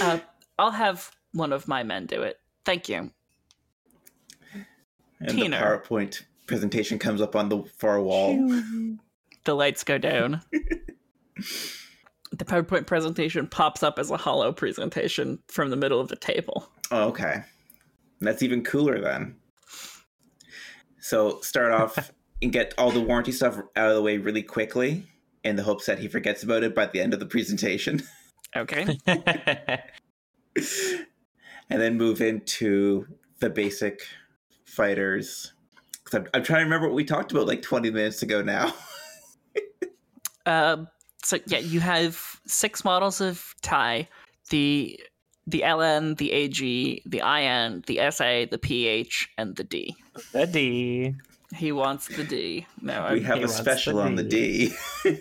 Uh, I'll have one of my men do it. Thank you. And Tina. the PowerPoint presentation comes up on the far wall. The lights go down. the PowerPoint presentation pops up as a holo presentation from the middle of the table. Oh, okay. That's even cooler then. So start off and get all the warranty stuff out of the way really quickly in the hopes that he forgets about it by the end of the presentation. Okay. and then move into the basic fighters. 'Cause I'm, I'm trying to remember what we talked about like 20 minutes ago now. Um, so yeah, you have six models of tie: the the LN, the AG, the IN, the SA, the PH, and the D. the D. He wants the D. No, we I'm- have a special the on the D.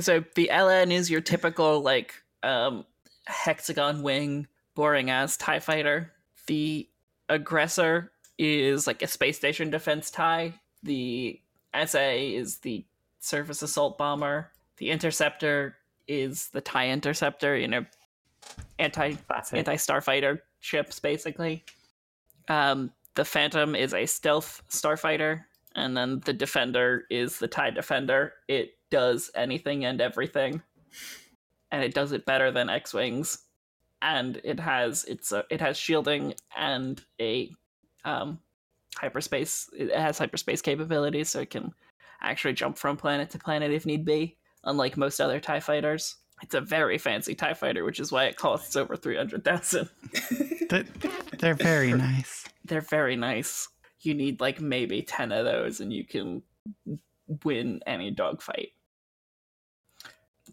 so the LN is your typical like um hexagon wing boring ass tie fighter. The aggressor is like a space station defense tie. The SA is the surface assault bomber. The interceptor is the tie interceptor, you know, anti anti starfighter ships basically. Um, the Phantom is a stealth starfighter, and then the Defender is the TIE Defender. It does anything and everything, and it does it better than X wings. And it has it's a, it has shielding and a um, hyperspace. It has hyperspace capabilities, so it can actually jump from planet to planet if need be. Unlike most other Tie fighters, it's a very fancy Tie fighter, which is why it costs over three hundred thousand. They're, they're very nice. they're very nice. You need like maybe 10 of those and you can win any dogfight.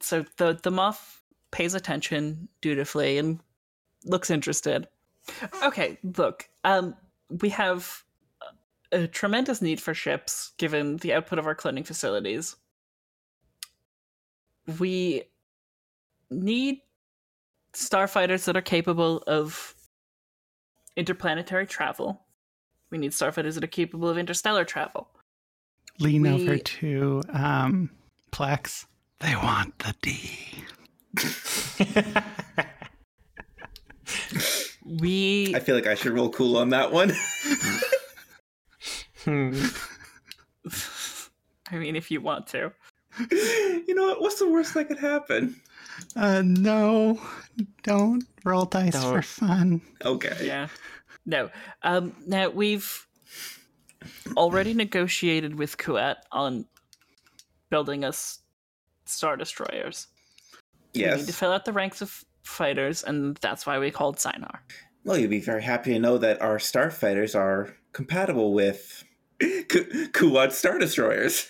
So the the Moff pays attention dutifully and looks interested. Okay, look. Um we have a a tremendous need for ships given the output of our cloning facilities. We need starfighters that are capable of interplanetary travel. We need starfighters that are capable of interstellar travel. Lean We- over to um, Plex. They want the D. We I feel like I should roll cool on that one. Hmm. I mean if you want to. you know what? What's the worst that could happen? Uh, no, don't roll dice for Don't. fun. Okay. Yeah. No. Um now we've already negotiated with Kuat on building us star destroyers. Yes. We need to fill out the ranks of fighters, and that's why we called Sienar. Well, you'll be very happy to know that our starfighters are compatible with Ku- Kuat Star Destroyers.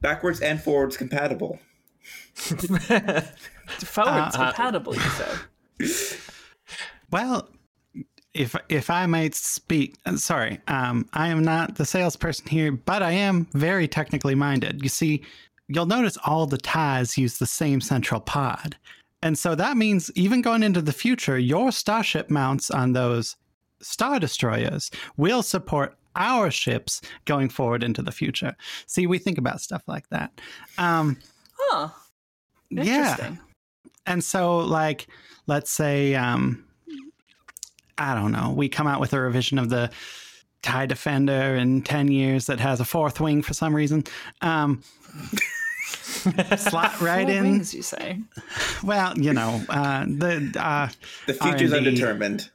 Backwards and forwards compatible. Forwards Uh, compatible, you said. Well, if if I might speak, uh, sorry, um, I am not the salesperson here, but I am very technically minded. You see, you'll notice all the ties use the same central pod, and so that means even going into the future, your starship mounts on those star destroyers will support our ships going forward into the future. See, we think about stuff like that. Um, Huh. yeah and so like let's say um i don't know we come out with a revision of the tie defender in 10 years that has a fourth wing for some reason um slot right Four in wings, you say? well you know uh the uh The future's R&D. undetermined.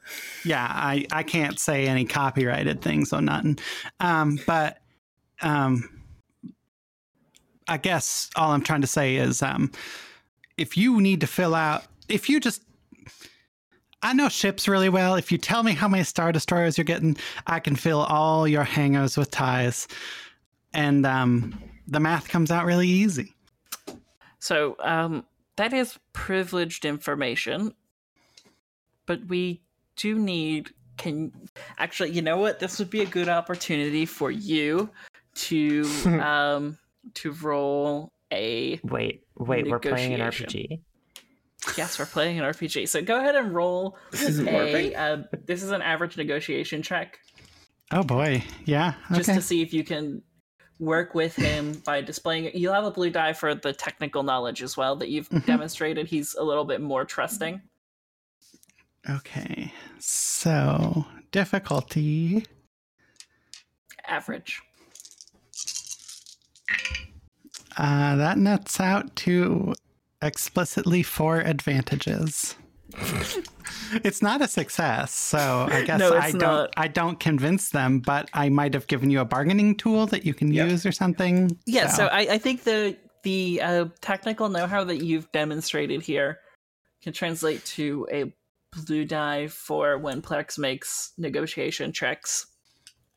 yeah i i can't say any copyrighted things or nothing um but um i guess all i'm trying to say is um if you need to fill out if you just I know ships really well. If you tell me how many star destroyers you're getting, I can fill all your hangars with ties, and um, the math comes out really easy. So, um, that is privileged information, but we do need. Can actually, you know what? This would be a good opportunity for you to um to roll a. wait, wait, we're playing an RPG. Yes, we're playing an RPG. So go ahead and roll This isn't a. warping. Uh, this is an average negotiation check, Oh boy, yeah. just to see if you can work with him by displaying it. You'll have a blue die for the technical knowledge as well that you've Mhm. demonstrated. He's a little bit more trusting. okay. So difficulty. Average. Uh, that nets out to explicitly four advantages. it's not a success, so I guess No, I don't. not. I don't convince them, but I might have given you a bargaining tool that you can Yeah. use or something. Yeah, so, I, I think the the uh, technical know-how that you've demonstrated here can translate to a blue die for when Plex makes negotiation checks.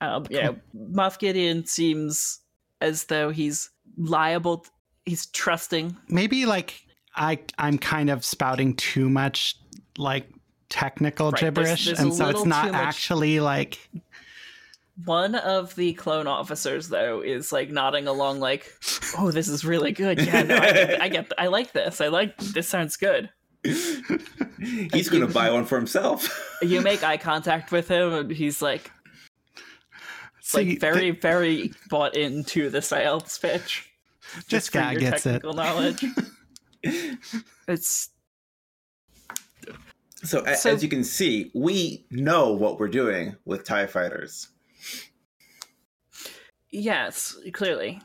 Um, know, Moff Gideon seems as though he's liable. He's trusting. maybe like I I'm kind of spouting too much like technical Right, gibberish, there's a and so it's not much- actually like One of the clone officers, though, is like nodding along, like, "Oh, this is really good. Yeah, no, I get, I get, I like this. I like this. Sounds good." He's going to buy one for himself. You make eye contact with him, and he's like, see, like very, very bought into the sales pitch. This just for guy gets it. knowledge. it's So, a- So- as you can see, we know what we're doing with TIE fighters. yes, clearly.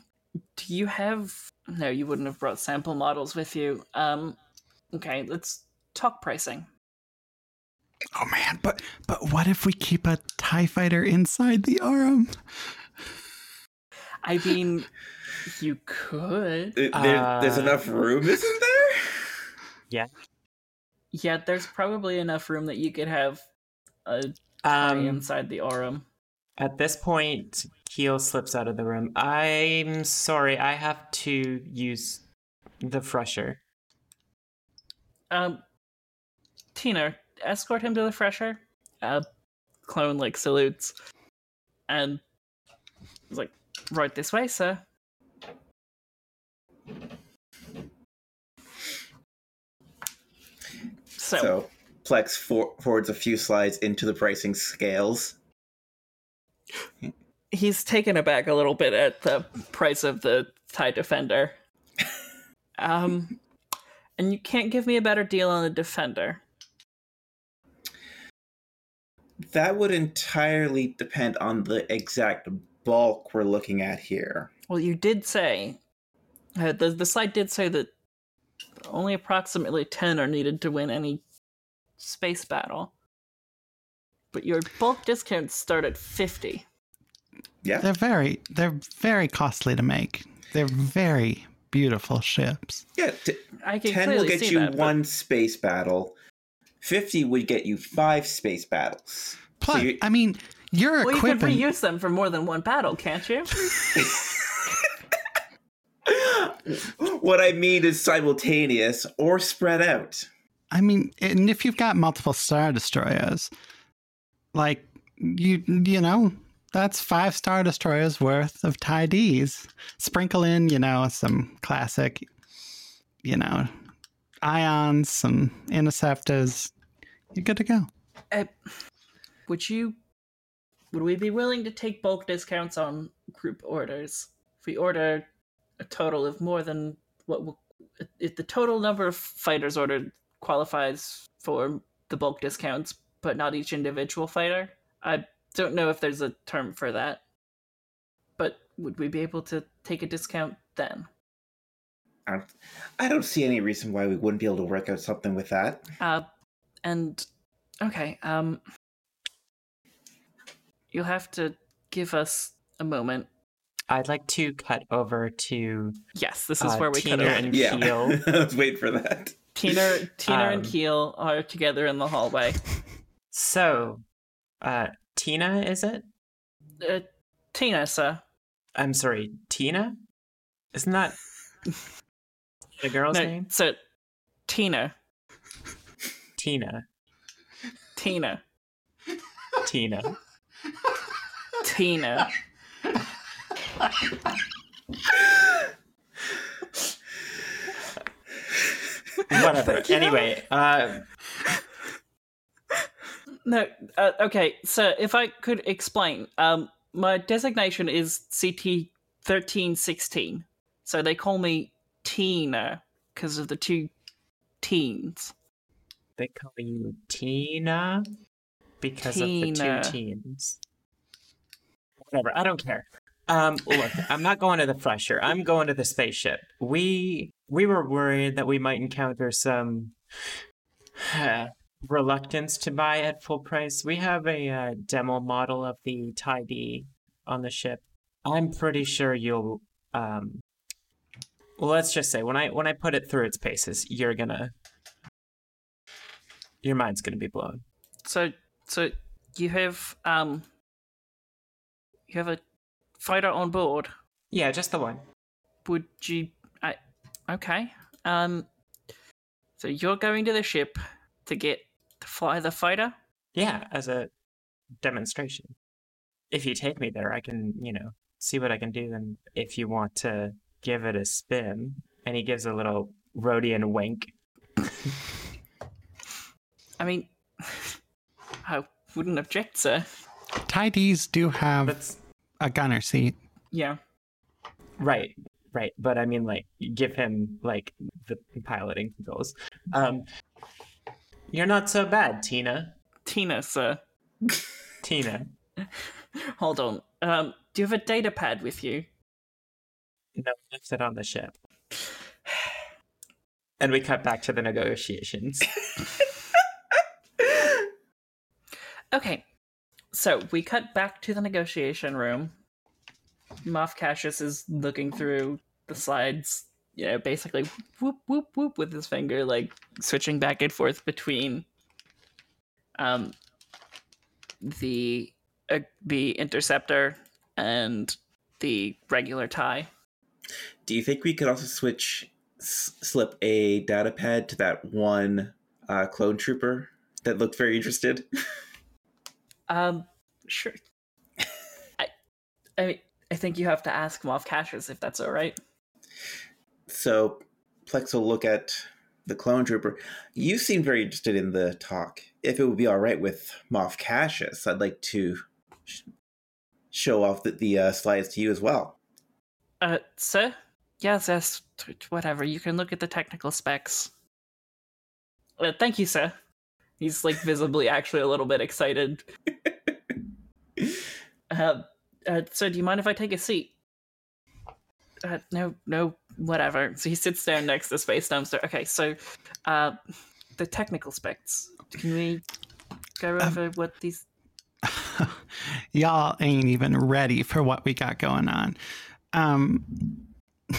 Do you have? No, you wouldn't have brought sample models with you. Um, okay, let's talk pricing. Oh man, but but what if we keep a Tie Fighter inside the arm? I mean, you could. There- there- there's Uh, enough room, isn't there? Yeah, there's probably enough room that you could have a Um, inside the Aurum. At this point, Keel slips out of the room. I'm sorry, I have to use the fresher. Um, Tina, escort him to the fresher. Uh, clone like salutes, and he's like, "Right this way, sir." So, So, Plex for- forwards a few slides into the pricing scales. he's taken aback a little bit at the price of the tie defender. Um, and you can't give me a better deal on the defender. That would entirely depend on the exact bulk we're looking at here. Well, you did say uh, the the slide did say that only approximately ten are needed to win any space battle, but your bulk discounts start at fifty. Yeah. They're very they're very costly to make. They're very beautiful ships. Yeah. T- I can 10 will get see you that, but- one space battle. 50 would get you five space battles. Plus, you- I mean, you're Well, you can reuse them for more than one battle, can't you? what I mean is simultaneous or spread out. I mean, and if you've got multiple star destroyers, like you, you know, that's five star destroyers worth of tie Ds. Sprinkle in, you know, some classic, you know, ions, some interceptors. You're good to go. Uh, would you? Would we be willing to take bulk discounts on group orders if we order a total of more than what? w- If the total number of fighters ordered qualifies for the bulk discounts, but not each individual fighter, I don't know if there's a term for that. But would we be able to take a discount then? I don't, I don't see any reason why we wouldn't be able to work out something with that. Uh, and okay, um, you'll have to give us a moment. I'd like to cut over to Yes, this is Uh, where we cut Tina over. and- Yeah. Keel. I was waiting for that. Tina, Tina, and Um, Keel are together in the hallway. so uh Tina is it? Uh, Tina, sir. I'm sorry, Tina? Isn't that the girl's No, name? so Tina, Tina. Tina, Tina. Tina. Whatever. Anyway, uh No, uh, okay. So if I could explain, um, my designation is CT thirteen sixteen. So they call me Tina because of the two teens. they call you Tina because of the two teens. Whatever, I don't care. Um, look, I'm not going to the fresher. I'm going to the spaceship. We we were worried that we might encounter some reluctance to buy at full price. We have a uh, demo model of the TIE D on the ship. I'm pretty sure you'll. Um, well, let's just say when I when I put it through its paces, you're gonna. Your mind's gonna be blown. So, so you have um, you have a fighter on board. Yeah, just the one. Would you? I okay. Um, so you're going to the ship to get to fly the fighter. Yeah, as a demonstration. If you take me there, I can, you know, see what I can do. And if you want to give it a spin, and he gives a little Rodian wink. I mean, I wouldn't object, sir. Tie Ds do have That's a gunner seat. Yeah. right, right. But I mean, like, give him like the piloting controls. Um, you're not so bad, Tina. Tina, sir. Tina. Hold on. Um, do you have a data pad with you? No, left it on the ship. And we cut back to the negotiations. Okay. So we cut back to the negotiation room. Moff Cassius is looking through the slides, you know, basically whoop whoop whoop with his finger, like switching back and forth between um the uh, the interceptor and the regular tie. Do you think we could also switch, s- slip a data pad to that one uh, clone trooper that looked very interested? Um, sure. I, I mean, I think you have to ask Moff Cassius if that's all right. So Plex will look at the clone trooper. You seem very interested in the talk. If it would be all right with Moff Cassius, I'd like to sh- show off the, the uh, slides to you as well. Uh, sir? Yes, yes, whatever. You can look at the technical specs. Uh, thank you, sir. He's like visibly actually a little bit excited. uh, uh, so do you mind if I take a seat? Uh, no, no, whatever. So he sits down next to Space Dumpster. Okay, so uh, the technical specs. Can we go over what these? Y'all ain't even ready for what we got going on. Um,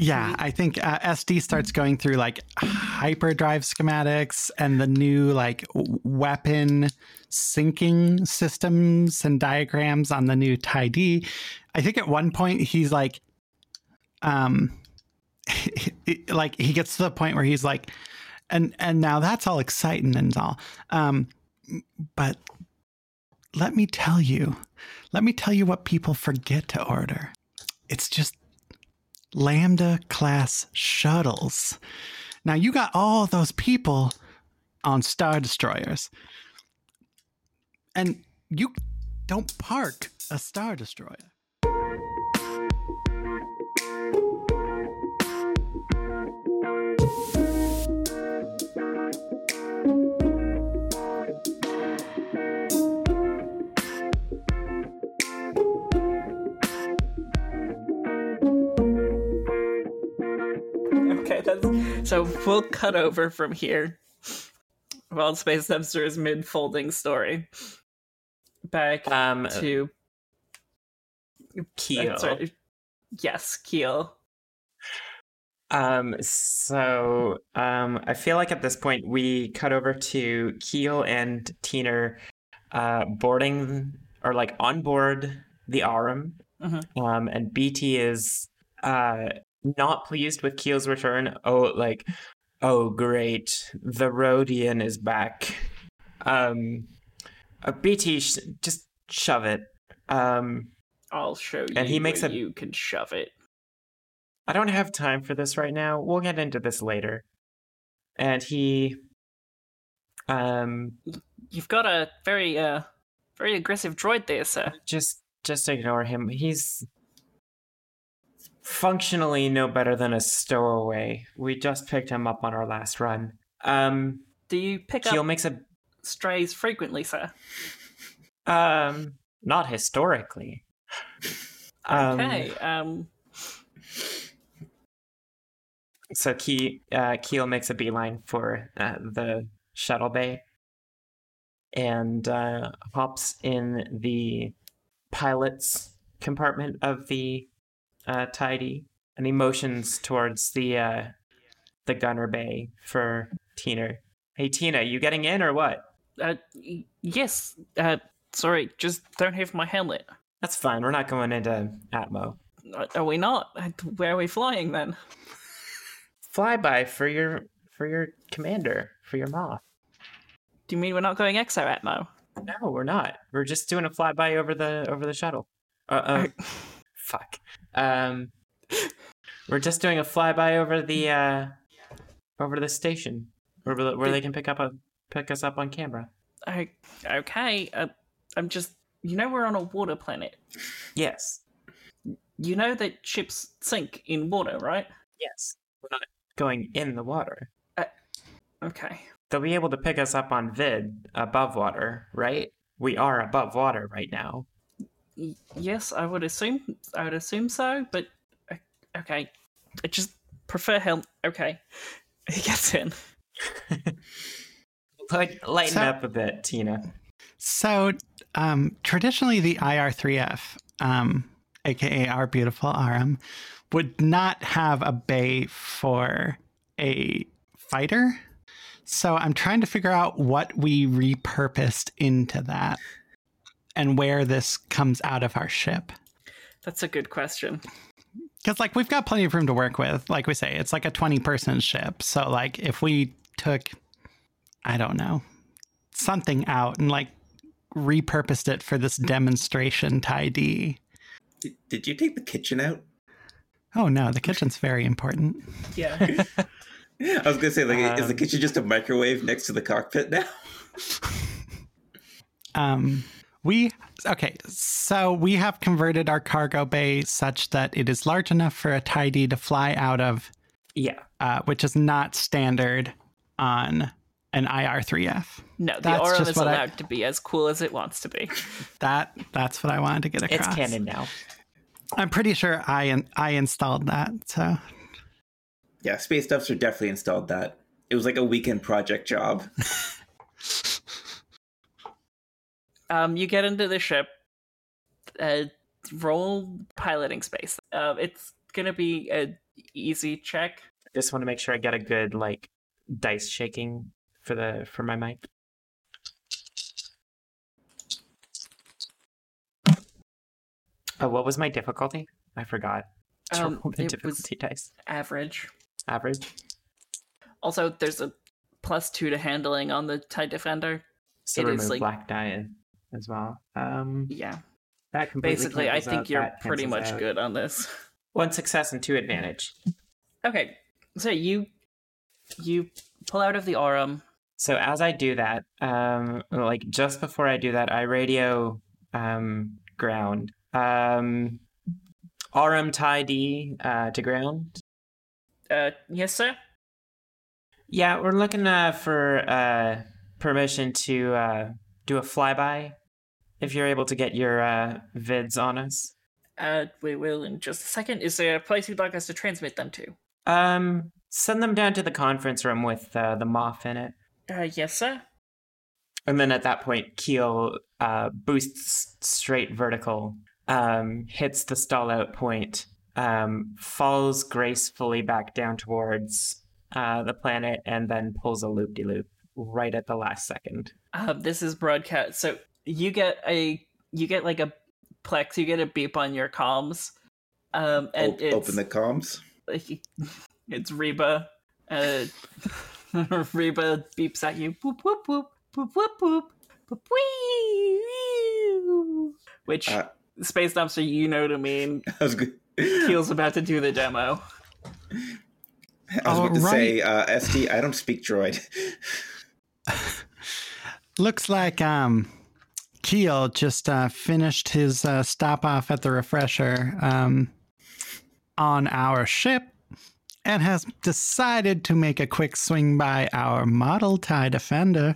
yeah, I think uh, SD starts going through like hyperdrive schematics and the new like weapon syncing systems and diagrams on the new TIE D. I think at one point he's like, um, like he gets to the point where he's like, and and now that's all exciting and all, um, but let me tell you, let me tell you what people forget to order. It's just Lambda class shuttles. Now you got all those people on Star Destroyers. And you don't park a Star Destroyer. So we'll cut over from here. While Space Dumpster is mid folding story. Back Um, to Keel. Yes, Keel. Um, so um, I feel like at this point we cut over to Keel and Teener uh, boarding or like on board the Aurum. Mhm. Um, and BT is uh, not pleased with Keel's return. Oh, like, oh, great. The Rodian is back. Um, uh, BT, sh- just shove it. Um, I'll show you. And he makes a- you can shove it. I don't have time for this right now. We'll get into this later. And he um You've got a very uh very aggressive droid there, sir. just just ignore him. He's functionally no better than a stowaway. We just picked him up on our last run. Um Do you pick Keel up makes a strays frequently, sir? um not historically. Um, Okay. Um So Key, uh, Keel makes a beeline for uh, the shuttle bay and uh, hops in the pilot's compartment of the uh, TIE D, and he motions towards the uh, the gunner bay for Tina. Hey Tina, you getting in or what? uh yes. Uh sorry, just don't have my helmet. That's fine. We're not going into Atmo. Uh, Are we not? Uh, Where are we flying then? Flyby for your for your commander for your Moff. Do you mean we're not going exo atmo? No, we're not. We're just doing a flyby over the over the shuttle. Uh, uh fuck. Um, we're just doing a flyby over the uh, over the station, where where they can pick up a pick us up on camera. I, okay. Uh, I'm just. You know we're on a water planet. Yes, You know that ships sink in water, right? yes. We're not going in the water. Okay. They'll be able to pick us up on vid above water, right? We are above water right now. Y- yes, I would assume. I would assume so, but okay. I just prefer him. Okay. He gets in. Light, lighten So- up a bit, Tina. So, um, traditionally, the IR3F, um, aka our beautiful Aurum, would not have a bay for a fighter. So, I'm trying to figure out what we repurposed into that and where this comes out of our ship. That's a good question. Because, like, we've got plenty of room to work with. Like we say, it's like a 20 person ship. So, like, if we took, I don't know, something out and, like, repurposed it for this demonstration TIE D. Did, did you take the kitchen out? Oh, no, the kitchen's very important. Yeah. I was gonna say, like, is the Um, kitchen just a microwave next to the cockpit now? Um, we, okay, so we have converted our cargo bay such that it is large enough for a TIE D to fly out of, Yeah. uh, which is not standard on an IR3F. No, the That's Aurum is what I- allowed to be as cool as it wants to be. That that's what I wanted to get across. It's canon now. I'm pretty sure I in, I installed that. So Yeah, Space Devs are definitely installed that. It was like a weekend project job. Um, you get into the ship. Uh, roll piloting space. Uh, it's gonna be a easy check. Just want to make sure I get a good like dice shaking for the for my mic. Oh, what was my difficulty? I forgot. Um, the it was difficulty dice. average. Average. Also, there's a plus two to handling on the TIE Defender. So It is, remove like- black die as well. Um, Yeah, that basically, I think you're pretty much out. good on this. One success and two advantage. Okay, so you you pull out of the Aurum. So as I do that, um, like just before I do that, I radio um, ground. Um, Aurum TIE D uh, to ground. Uh, yes, sir. Yeah, we're looking uh, for uh, permission to uh, do a flyby. If you're able to get your uh, vids on us. Uh, we will in just a second. Is there a place you'd like us to transmit them to? Um, send them down to the conference room with uh, the Moff in it. Uh, yes, sir. And then at that point, Keel uh, boosts straight vertical, um, hits the stall out point, um, falls gracefully back down towards uh, the planet, and then pulls a loop de loop right at the last second. Uh, this is broadcast. So you get a you get like a plex. You get a beep on your comms. Um, and O- it's, open the comms. it's Reba. Uh, Reba beeps at you. Boop boop boop boop boop boop boop wee. Which Uh, space dumpster you know to mean I was good. Keel's about to do the demo. I was about to All say, uh, SD, I don't speak droid. looks like um Keel just uh, finished his uh, stop off at the refresher um, on our ship and has decided to make a quick swing by our model TIE Defender,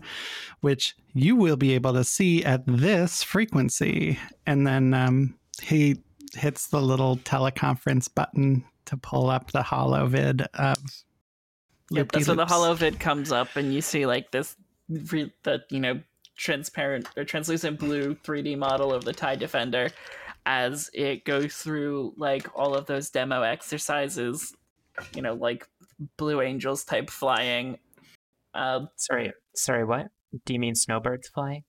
which you will be able to see at this frequency. And then um, he hits the little teleconference button to pull up the holo vid of. Yep, that's where the loop-de-loops. hollow vid comes up, and you see like this, re- the you know transparent or translucent blue 3D model of the Tie Defender, as it goes through like all of those demo exercises, you know, like Blue Angels type flying. Um, Sorry, sorry, what? Do you mean snowbirds flying?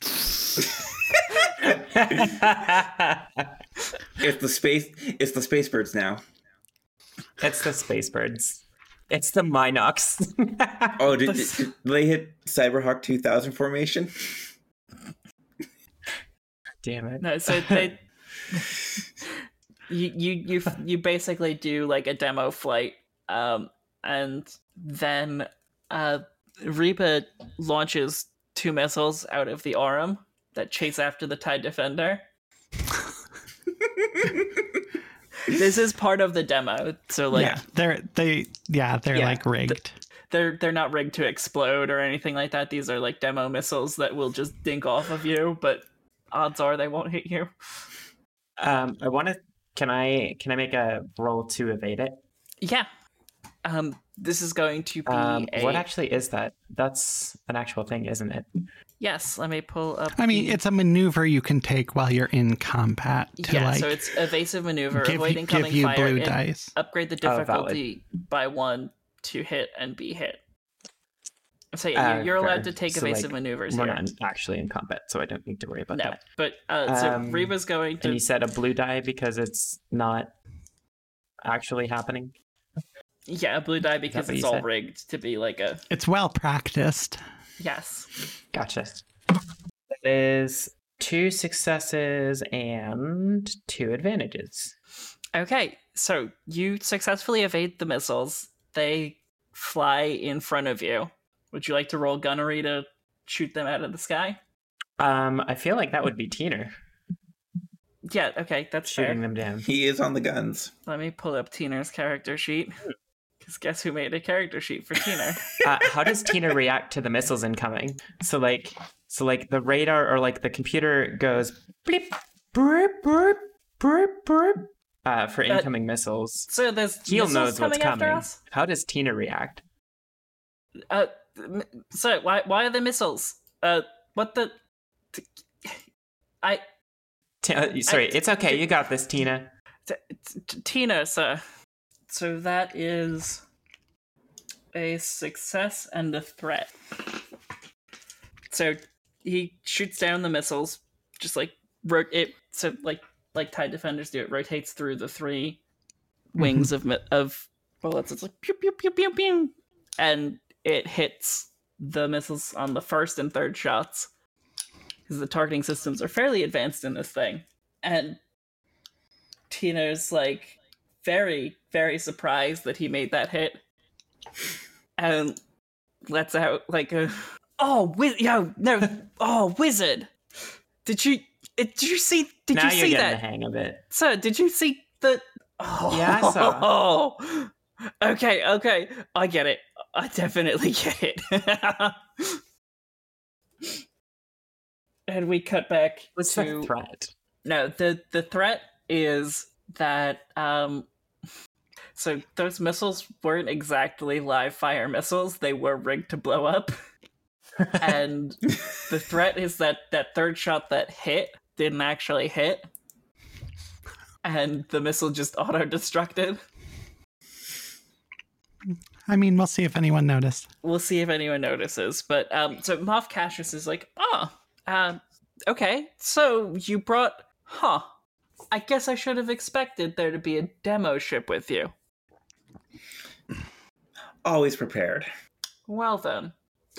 It's the space. It's the space birds now. it's the space birds. It's the Minox. Oh, did, did, did they hit Cyberhawk 2000 formation? Damn it. no, so they. You, you you you basically do like a demo flight, um, and then uh, Reba launches two missiles out of the Aurum that chase after the TIE Defender. this is part of the demo, so like yeah, they're they yeah they're Yeah, like rigged. they're they're not rigged to explode or anything like that. These are like demo missiles that will just dink off of you, but odds are they won't hit you. Um, I want to. Can I? Can I make a roll to evade it? Yeah. Um, this is going to be Um, a what actually is that? That's an actual thing, isn't it? yes. Let me pull up. I mean, the- it's a maneuver you can take while you're in combat to yeah. like so it's evasive maneuver, give, avoid you- incoming give you fire, blue dice. upgrade the Oh, difficulty by one to hit and be hit. So yeah, Uh, you- you're allowed fair. to take So, evasive like, maneuvers We're here. not actually in combat, so I don't need to worry about no, that. but uh, so Um, Reba's going And to you said a blue die because it's not actually happening. Yeah a blue die because it's all said? rigged to be like a It's well practiced. yes. Gotcha. That is two successes and two advantages. Okay, so you successfully evade the missiles. They fly in front of you. Would you like to roll gunnery to shoot them out of the sky? Um, I feel like that would be Teener Yeah, okay, that's shooting fair. them down. He is on the guns. Let me pull up Teener's character sheet. Because Guess who made a character sheet for Tina? uh, how does Tina react to the missiles incoming? So like, so like the radar or like the computer goes bleep, burp, burp, burp, burp, uh, for Uh, incoming missiles. so there's Keel missiles knows what's coming. How does Tina react? Uh, so why why are the missiles? Uh, what the? t- I T- uh, sorry, it's okay. You got this, Tina. T- t- Tina, sir. So that is a success and a threat. So he shoots down the missiles, just like rot- it. So like like TIE Defenders do, it rotates through the three wings mm-hmm. of mi- of bullets. It's like pew pew pew pew pew, and it hits the missiles on the first and third shots because the targeting systems are fairly advanced in this thing, and Tina's like very, very surprised that he made that hit. And lets out like a Oh wiz yo, no oh wizard. Did you did you see did now you you're see that? the hang of it. Sir, did you see the oh, Yeah, I saw. okay, okay. I get it. I definitely get it. and we cut back What's to the threat? no, the the threat is that um so those missiles weren't exactly live fire missiles, they were rigged to blow up. and the threat is that that third shot that hit didn't actually hit. And the missile just auto-destructed. I mean, we'll see if anyone noticed. We'll see if anyone notices. But um so Moff Cassius is like, oh, uh, okay, so you brought huh. I guess I should have expected there to be a demo ship with you. Always prepared. Well then,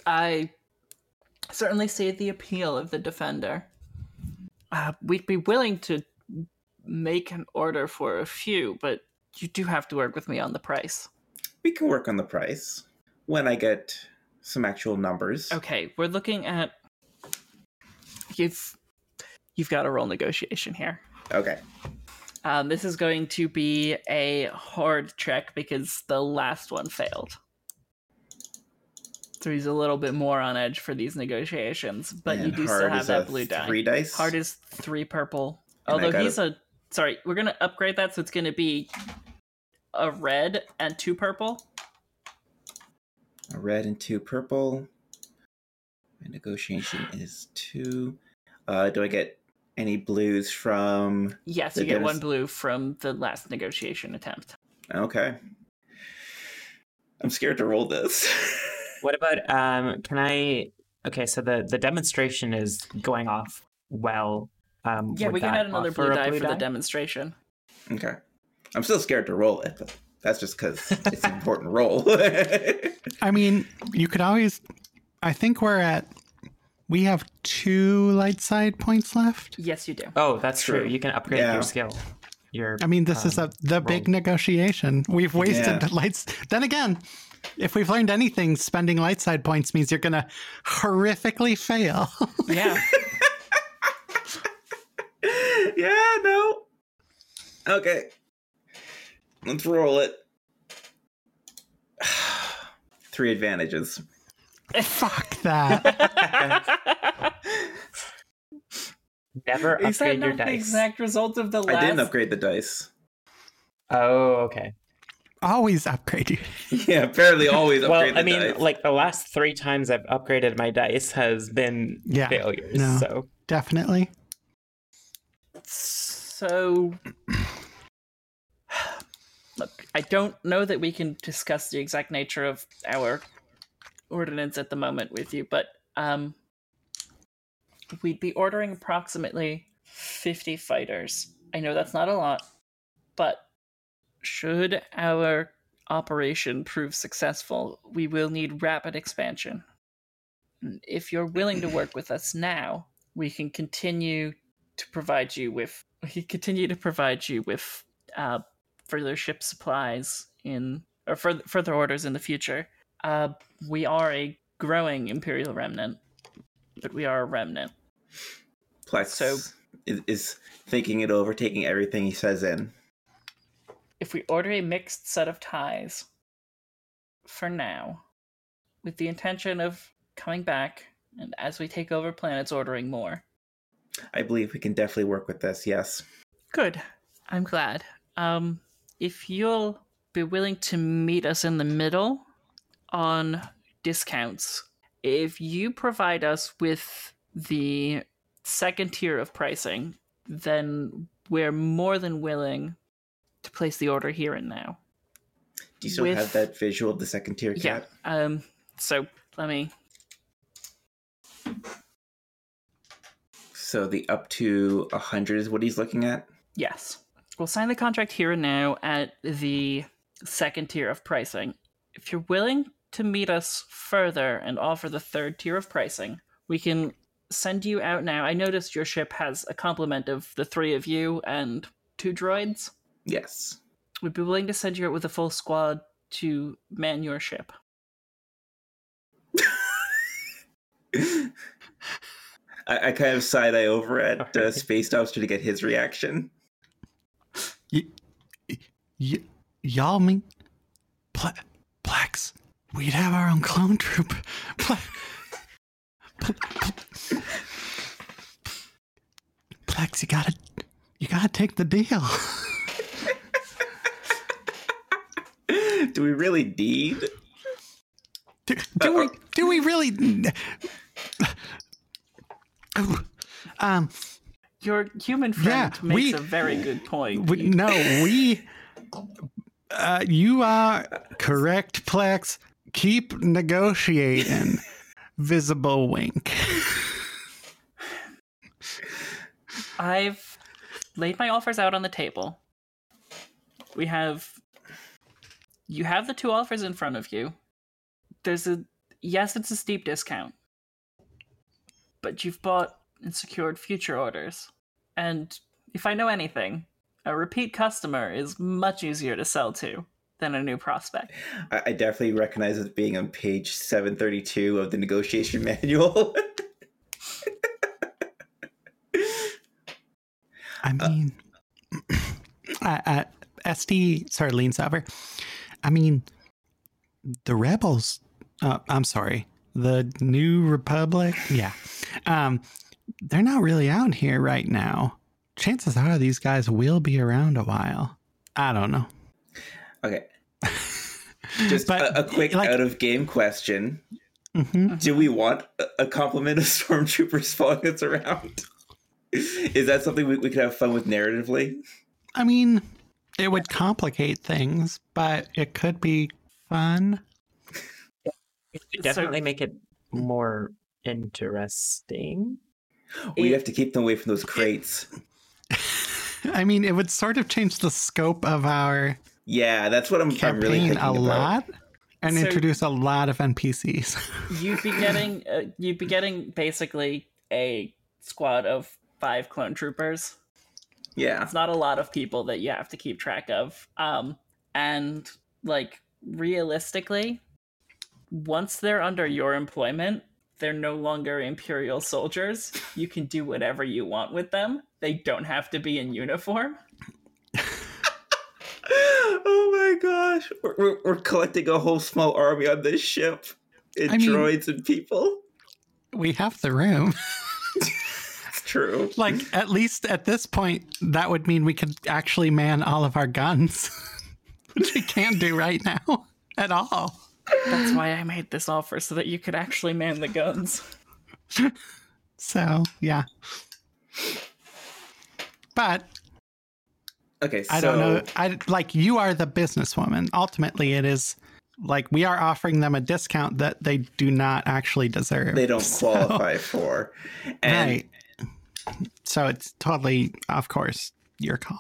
I certainly see the appeal of the Defender. Uh, we'd be willing to make an order for a few, but you do have to work with me on the price. We can work on the price when I get some actual numbers. Okay, we're looking at you've you've got a roll negotiation here. Okay. Um, this is going to be a hard check because the last one failed. So he's a little bit more on edge for these negotiations, but you do still have that blue die. Three dice. Hard is three purple. And Although he's a sorry, we're gonna upgrade that so it's gonna be a red and two purple. a red and two purple. My negotiation is two. Uh, do I get any blues from? Yes, The you get one blue from the last negotiation attempt. Okay. I'm scared to roll this. What about um? Can I? Okay, so the the demonstration is going off well. Um, Yeah, we can add another blue a die blue for the demonstration. okay. I'm still scared to roll it, but that's just because it's an important roll. I mean, you could always. I think we're at. We have two light side points left. Yes, you do. Oh, that's true. True. You can upgrade Yeah. your skill. Your I mean, this is Um, a the big negotiation. We've wasted Yeah. lights. Then again, if we've learned anything, spending light side points means you're gonna horrifically fail. Yeah. yeah, no. Okay. Let's roll it. Three advantages. Fuck that. never upgrade Is that upgrade your not the exact result of the last? I didn't upgrade the dice. Oh, okay. Always upgrade you. Yeah, apparently always upgrade Well, I mean, dice. like the last three times I've upgraded my dice has been Yeah, failures. no. So Definitely. So, look, I don't know that we can discuss the exact nature of our ordinance at the moment with you, but um, we'd be ordering approximately 50 fighters. I know that's not a lot, but should our operation prove successful, we will need rapid expansion. If you're willing to work with us now, we can continue to provide you with we continue to provide you with uh, further ship supplies in or further further orders in the future. Uh, we are a growing imperial remnant, but we are a remnant. Plex so- is, is thinking it over, taking everything he says in. If we order a mixed set of ties, for now, with the intention of coming back and as we take over planets, ordering more. I believe we can definitely work with this. Yes. Good. I'm glad. Um, if you'll be willing to meet us in the middle on discounts, if you provide us with the second tier of pricing, then we're more than willing to place the order here and now. Do you still With- have that visual of the second tier Yeah. Um. So let me. So the up to 100 is what he's looking at? Yes. We'll sign the contract here and now at the second tier of pricing. If you're willing to meet us further and offer the third tier of pricing, we can send you out now. I noticed your ship has a complement of the three of you and two droids. Yes. We'd be willing to send you out with a full squad to man your ship. I, I kind of side eye over at uh, Space Dumpster to get his reaction. Y- y- y'all mean Pla- Plex? We'd have our own clone troop. Pla- Pl- Pl- Plex, you gotta, you gotta take the deal. Do we really need? Do, do we? Do we really? Oh, um, Your human friend Yeah, makes we- a very good point. we, no, we. Uh, you are correct, Plex. Keep negotiating. Visible wink. I've laid my offers out on the table. We have you have the two offers in front of you. There's a yes, it's a steep discount. But you've bought and secured future orders. And if I know anything, a repeat customer is much easier to sell to than a new prospect. I, I definitely recognize it being on page 732 of the negotiation manual. I mean, uh, uh, SD sorry leans over. I mean, the rebels. Uh, I'm sorry, the New Republic. Yeah, um, they're not really out here right now. Chances are these guys will be around a while. I don't know. okay. Just But, a, a quick like- out of game question. hmm Do we want a, a complement of stormtroopers following us around? Is that something we, we could have fun with narratively? I mean, it would complicate things, but it could be fun. It definitely make it more interesting. We It- have to keep them away from those crates. I mean, it would sort of change the scope of our Yeah, that's what I'm, I'm really thinking a about. lot and So- introduce a lot of NPCs. You'd be getting uh, you'd be getting basically a squad of five clone troopers. Yeah. it's not a lot of people that you have to keep track of um and like realistically once they're under your employment they're no longer imperial soldiers you can do whatever you want with them they don't have to be in uniform oh my gosh. We're, we're, we're collecting a whole small army on this ship. And I mean- droids and people. we have the room. It's true. like, at least at this point, that would mean we could actually man all of our guns, which we can't do right now at all. that's why i made this offer so that you could actually man the guns So, yeah. But Okay, so I don't know. I like you are the businesswoman. Ultimately, it is like we are offering them a discount that they do not actually deserve. they don't So- qualify for. And right. So it's totally, of course, your call.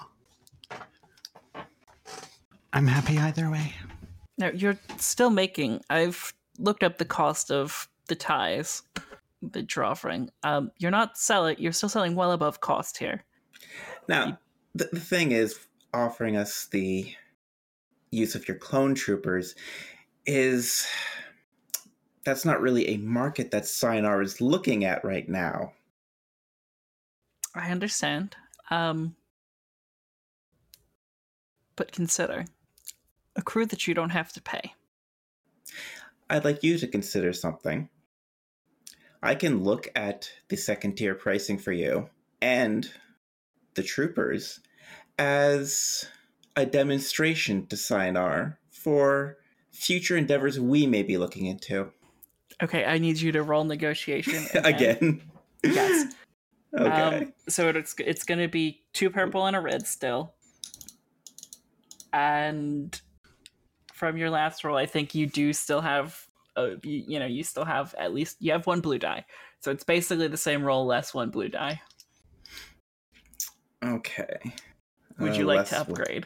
I'm happy either way. no you're still making i've looked up the cost of the ties that you're offering um you're not selling you're still selling well above cost here now, the, the thing is, offering us the use of your clone troopers is. That's not really a market that Sienar is looking at right now. I understand. Um, but consider a crew that you don't have to pay. I'd like you to consider something. I can look at the second tier pricing for you and the troopers as a demonstration to Sienar for future endeavors we may be looking into. Okay, I need you to roll negotiation Again. Yes. okay. Um, so it's it's going to be two purple and a red still. And from your last roll, I think you do still have, uh, you, you know, you still have at least you have one blue die. So it's basically the same roll less one blue die. Okay. Would Uh, you like to upgrade?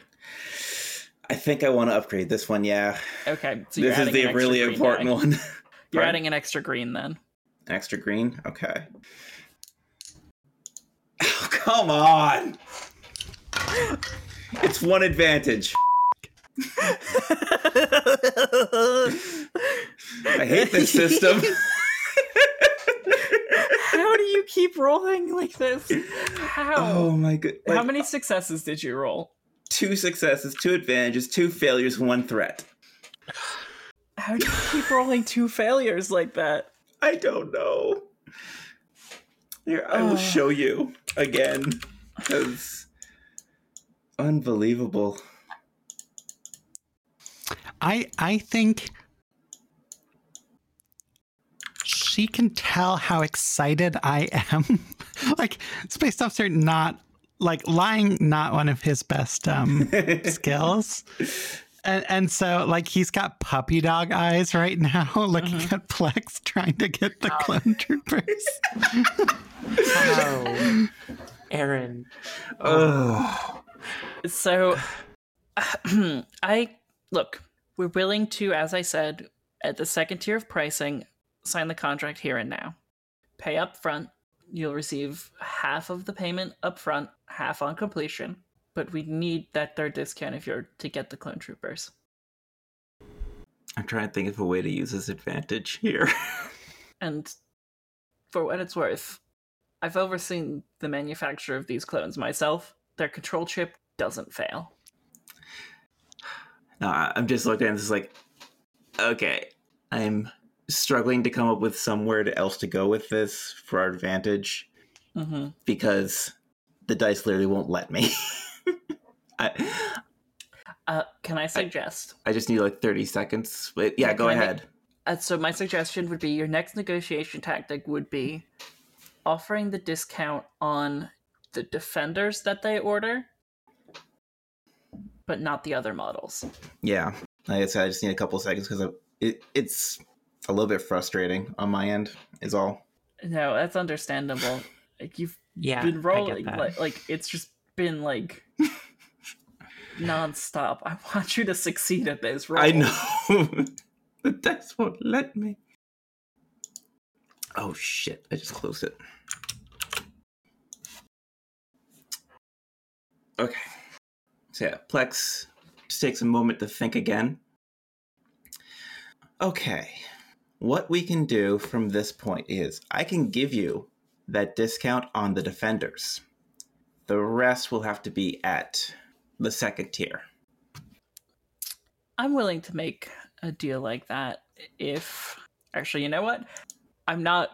I think I want to upgrade this one, yeah. Okay, so this is the really important die. one. You're Pardon? adding an extra green then. Extra green? Okay. Oh, come on! It's one advantage. I hate this system. How do you keep rolling like this? How? oh my god. How many successes did you roll? Two successes, two advantages, two failures, one threat. How do you keep rolling two failures like that? I don't know. Here, I will Oh. show you again. Because unbelievable. I I think she can tell how excited I am. like Space Officer not like lying not one of his best um skills. And and so like he's got puppy dog eyes right now looking at Plex trying to get the clone troopers. Oh, Aaron. Oh. So, I look. We're willing to, as I said, at the second tier of pricing, sign the contract here and now. Pay up front. You'll receive half of the payment up front, half on completion. But we need that third discount if you're to get the clone troopers. I'm trying to think of a way to use this advantage here. And for what it's worth, I've overseen the manufacture of these clones myself. Their control chip doesn't fail. no, I'm just looking at this like, okay, I'm struggling to come up with somewhere else to go with this for our advantage Mm-hmm. because the dice literally won't let me. I Uh, can I suggest? I just need like 30 seconds. But yeah, go I make- ahead. Uh, so my suggestion would be your next negotiation tactic would be offering the discount on the defenders that they order, but not the other models. Yeah, like I said, I just need a couple seconds because it, it's a little bit frustrating on my end. Is all. No, that's understandable. Like you've Yeah, been rolling, like, like it's just been like nonstop. I want you to succeed at this. Roll. I know. the dice won't let me. Oh shit! I just closed it. Okay. So yeah, Plex just takes a moment to think again. Okay. What we can do from this point is I can give you that discount on the defenders. The rest will have to be at the second tier. I'm willing to make a deal like that if actually, you know what? I'm not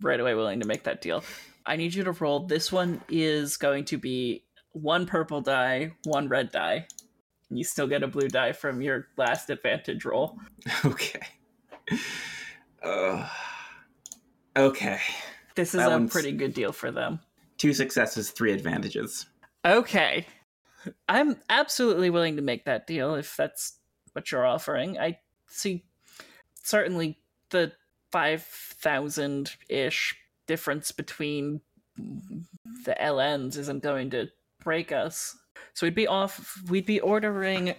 right away willing to make that deal. I need you to roll. This one is going to be one purple die, one red die. You still get a blue die from your last advantage roll. Okay. Uh, okay. This is That a pretty good deal for them. Two successes, three advantages. Okay. I'm absolutely willing to make that deal if that's what you're offering. I see certainly the 5,000 ish difference between the LNs isn't going to break us. So we'd be off, we'd be ordering,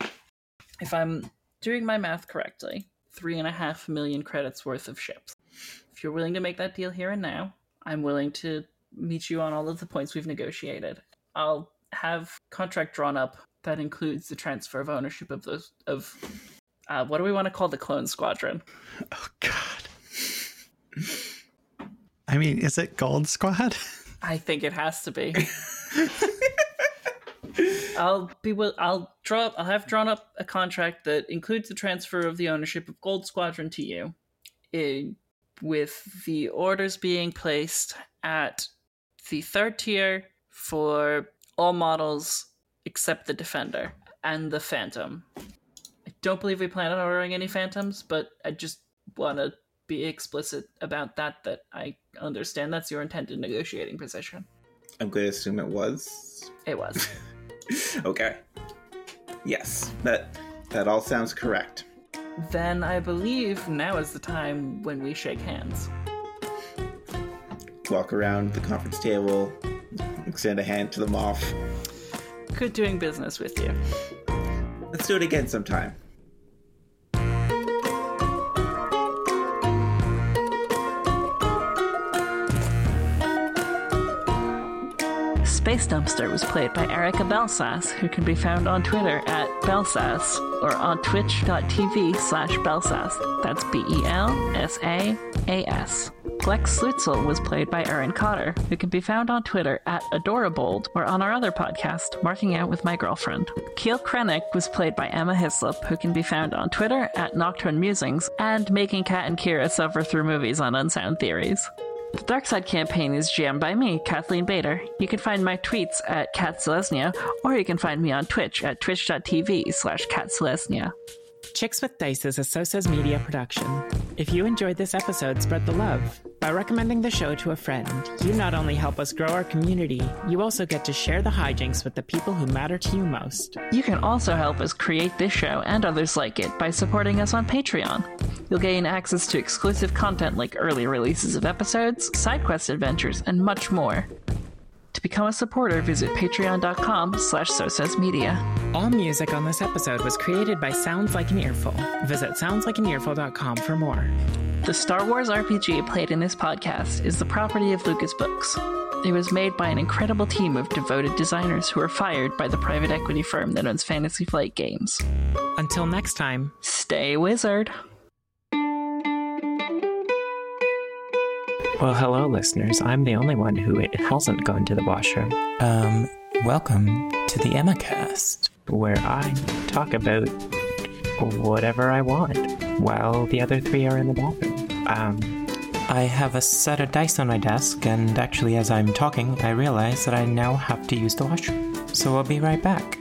if I'm doing my math correctly, three and a half million credits worth of ships. If you're willing to make that deal here and now, I'm willing to meet you on all of the points we've negotiated. I'll have contract drawn up that includes the transfer of ownership of those of uh, what do we want to call the clone squadron? Oh God. I mean, is it Gold Squad? I think it has to be. I'll be will I'll draw I'll have drawn up a contract that includes the transfer of the ownership of Gold Squadron to you, in, with the orders being placed at the third tier for all models except the Defender and the Phantom. I don't believe we plan on ordering any Phantoms, but I just want to be explicit about that. That I understand that's your intended negotiating position. I'm going to assume it was. It was. okay. Yes, that that all sounds correct. then I believe now is the time when we shake hands. Walk around the conference table, extend a hand to the Moff. Good doing business with you. Let's do it again sometime. Space Dumpster was played by Erica Belsas, who can be found on Twitter at Belsas or on twitch.tv slash Belsaas. That's B E L S A A S. Plex Slutzel was played by Erin Cotter, who can be found on Twitter at Adorabold or on our other podcast, Marking Out with My Girlfriend. Keel Krennic was played by Emma Hislop, who can be found on Twitter at Nocturne Musings and Making Kat and Kira Suffer Through Movies on Unsound Theories. The Dark Side campaign is jammed by me, Kathleen Bader. You can find my tweets at Kat Selesnya, or you can find me on Twitch at twitch.tv slash Kat Selesnya. Chicks with Dice is a Sosa's media production. If you enjoyed this episode, spread the love. By recommending the show to a friend, you not only help us grow our community, you also get to share the hijinks with the people who matter to you most. You can also help us create this show and others like it by supporting us on Patreon. You'll gain access to exclusive content like early releases of episodes, side quest adventures, and much more. To become a supporter, visit patreon.com slash sosasmedia. All music on this episode was created by Sounds Like an Earful. Visit soundslikeanearful.com for more. The Star Wars RPG played in this podcast is the property of Lucas Books. It was made by an incredible team of devoted designers who were fired by the private equity firm that owns Fantasy Flight Games. Until next time. Stay wizard. Well, hello, listeners. I'm the only one who hasn't gone to the washroom, Um, welcome to the Emma cast. where I talk about whatever I want while the other three are in the bathroom. Um, I have a set of dice on my desk, and actually, as I'm talking, I realize that I now have to use the washroom. So I'll be right back.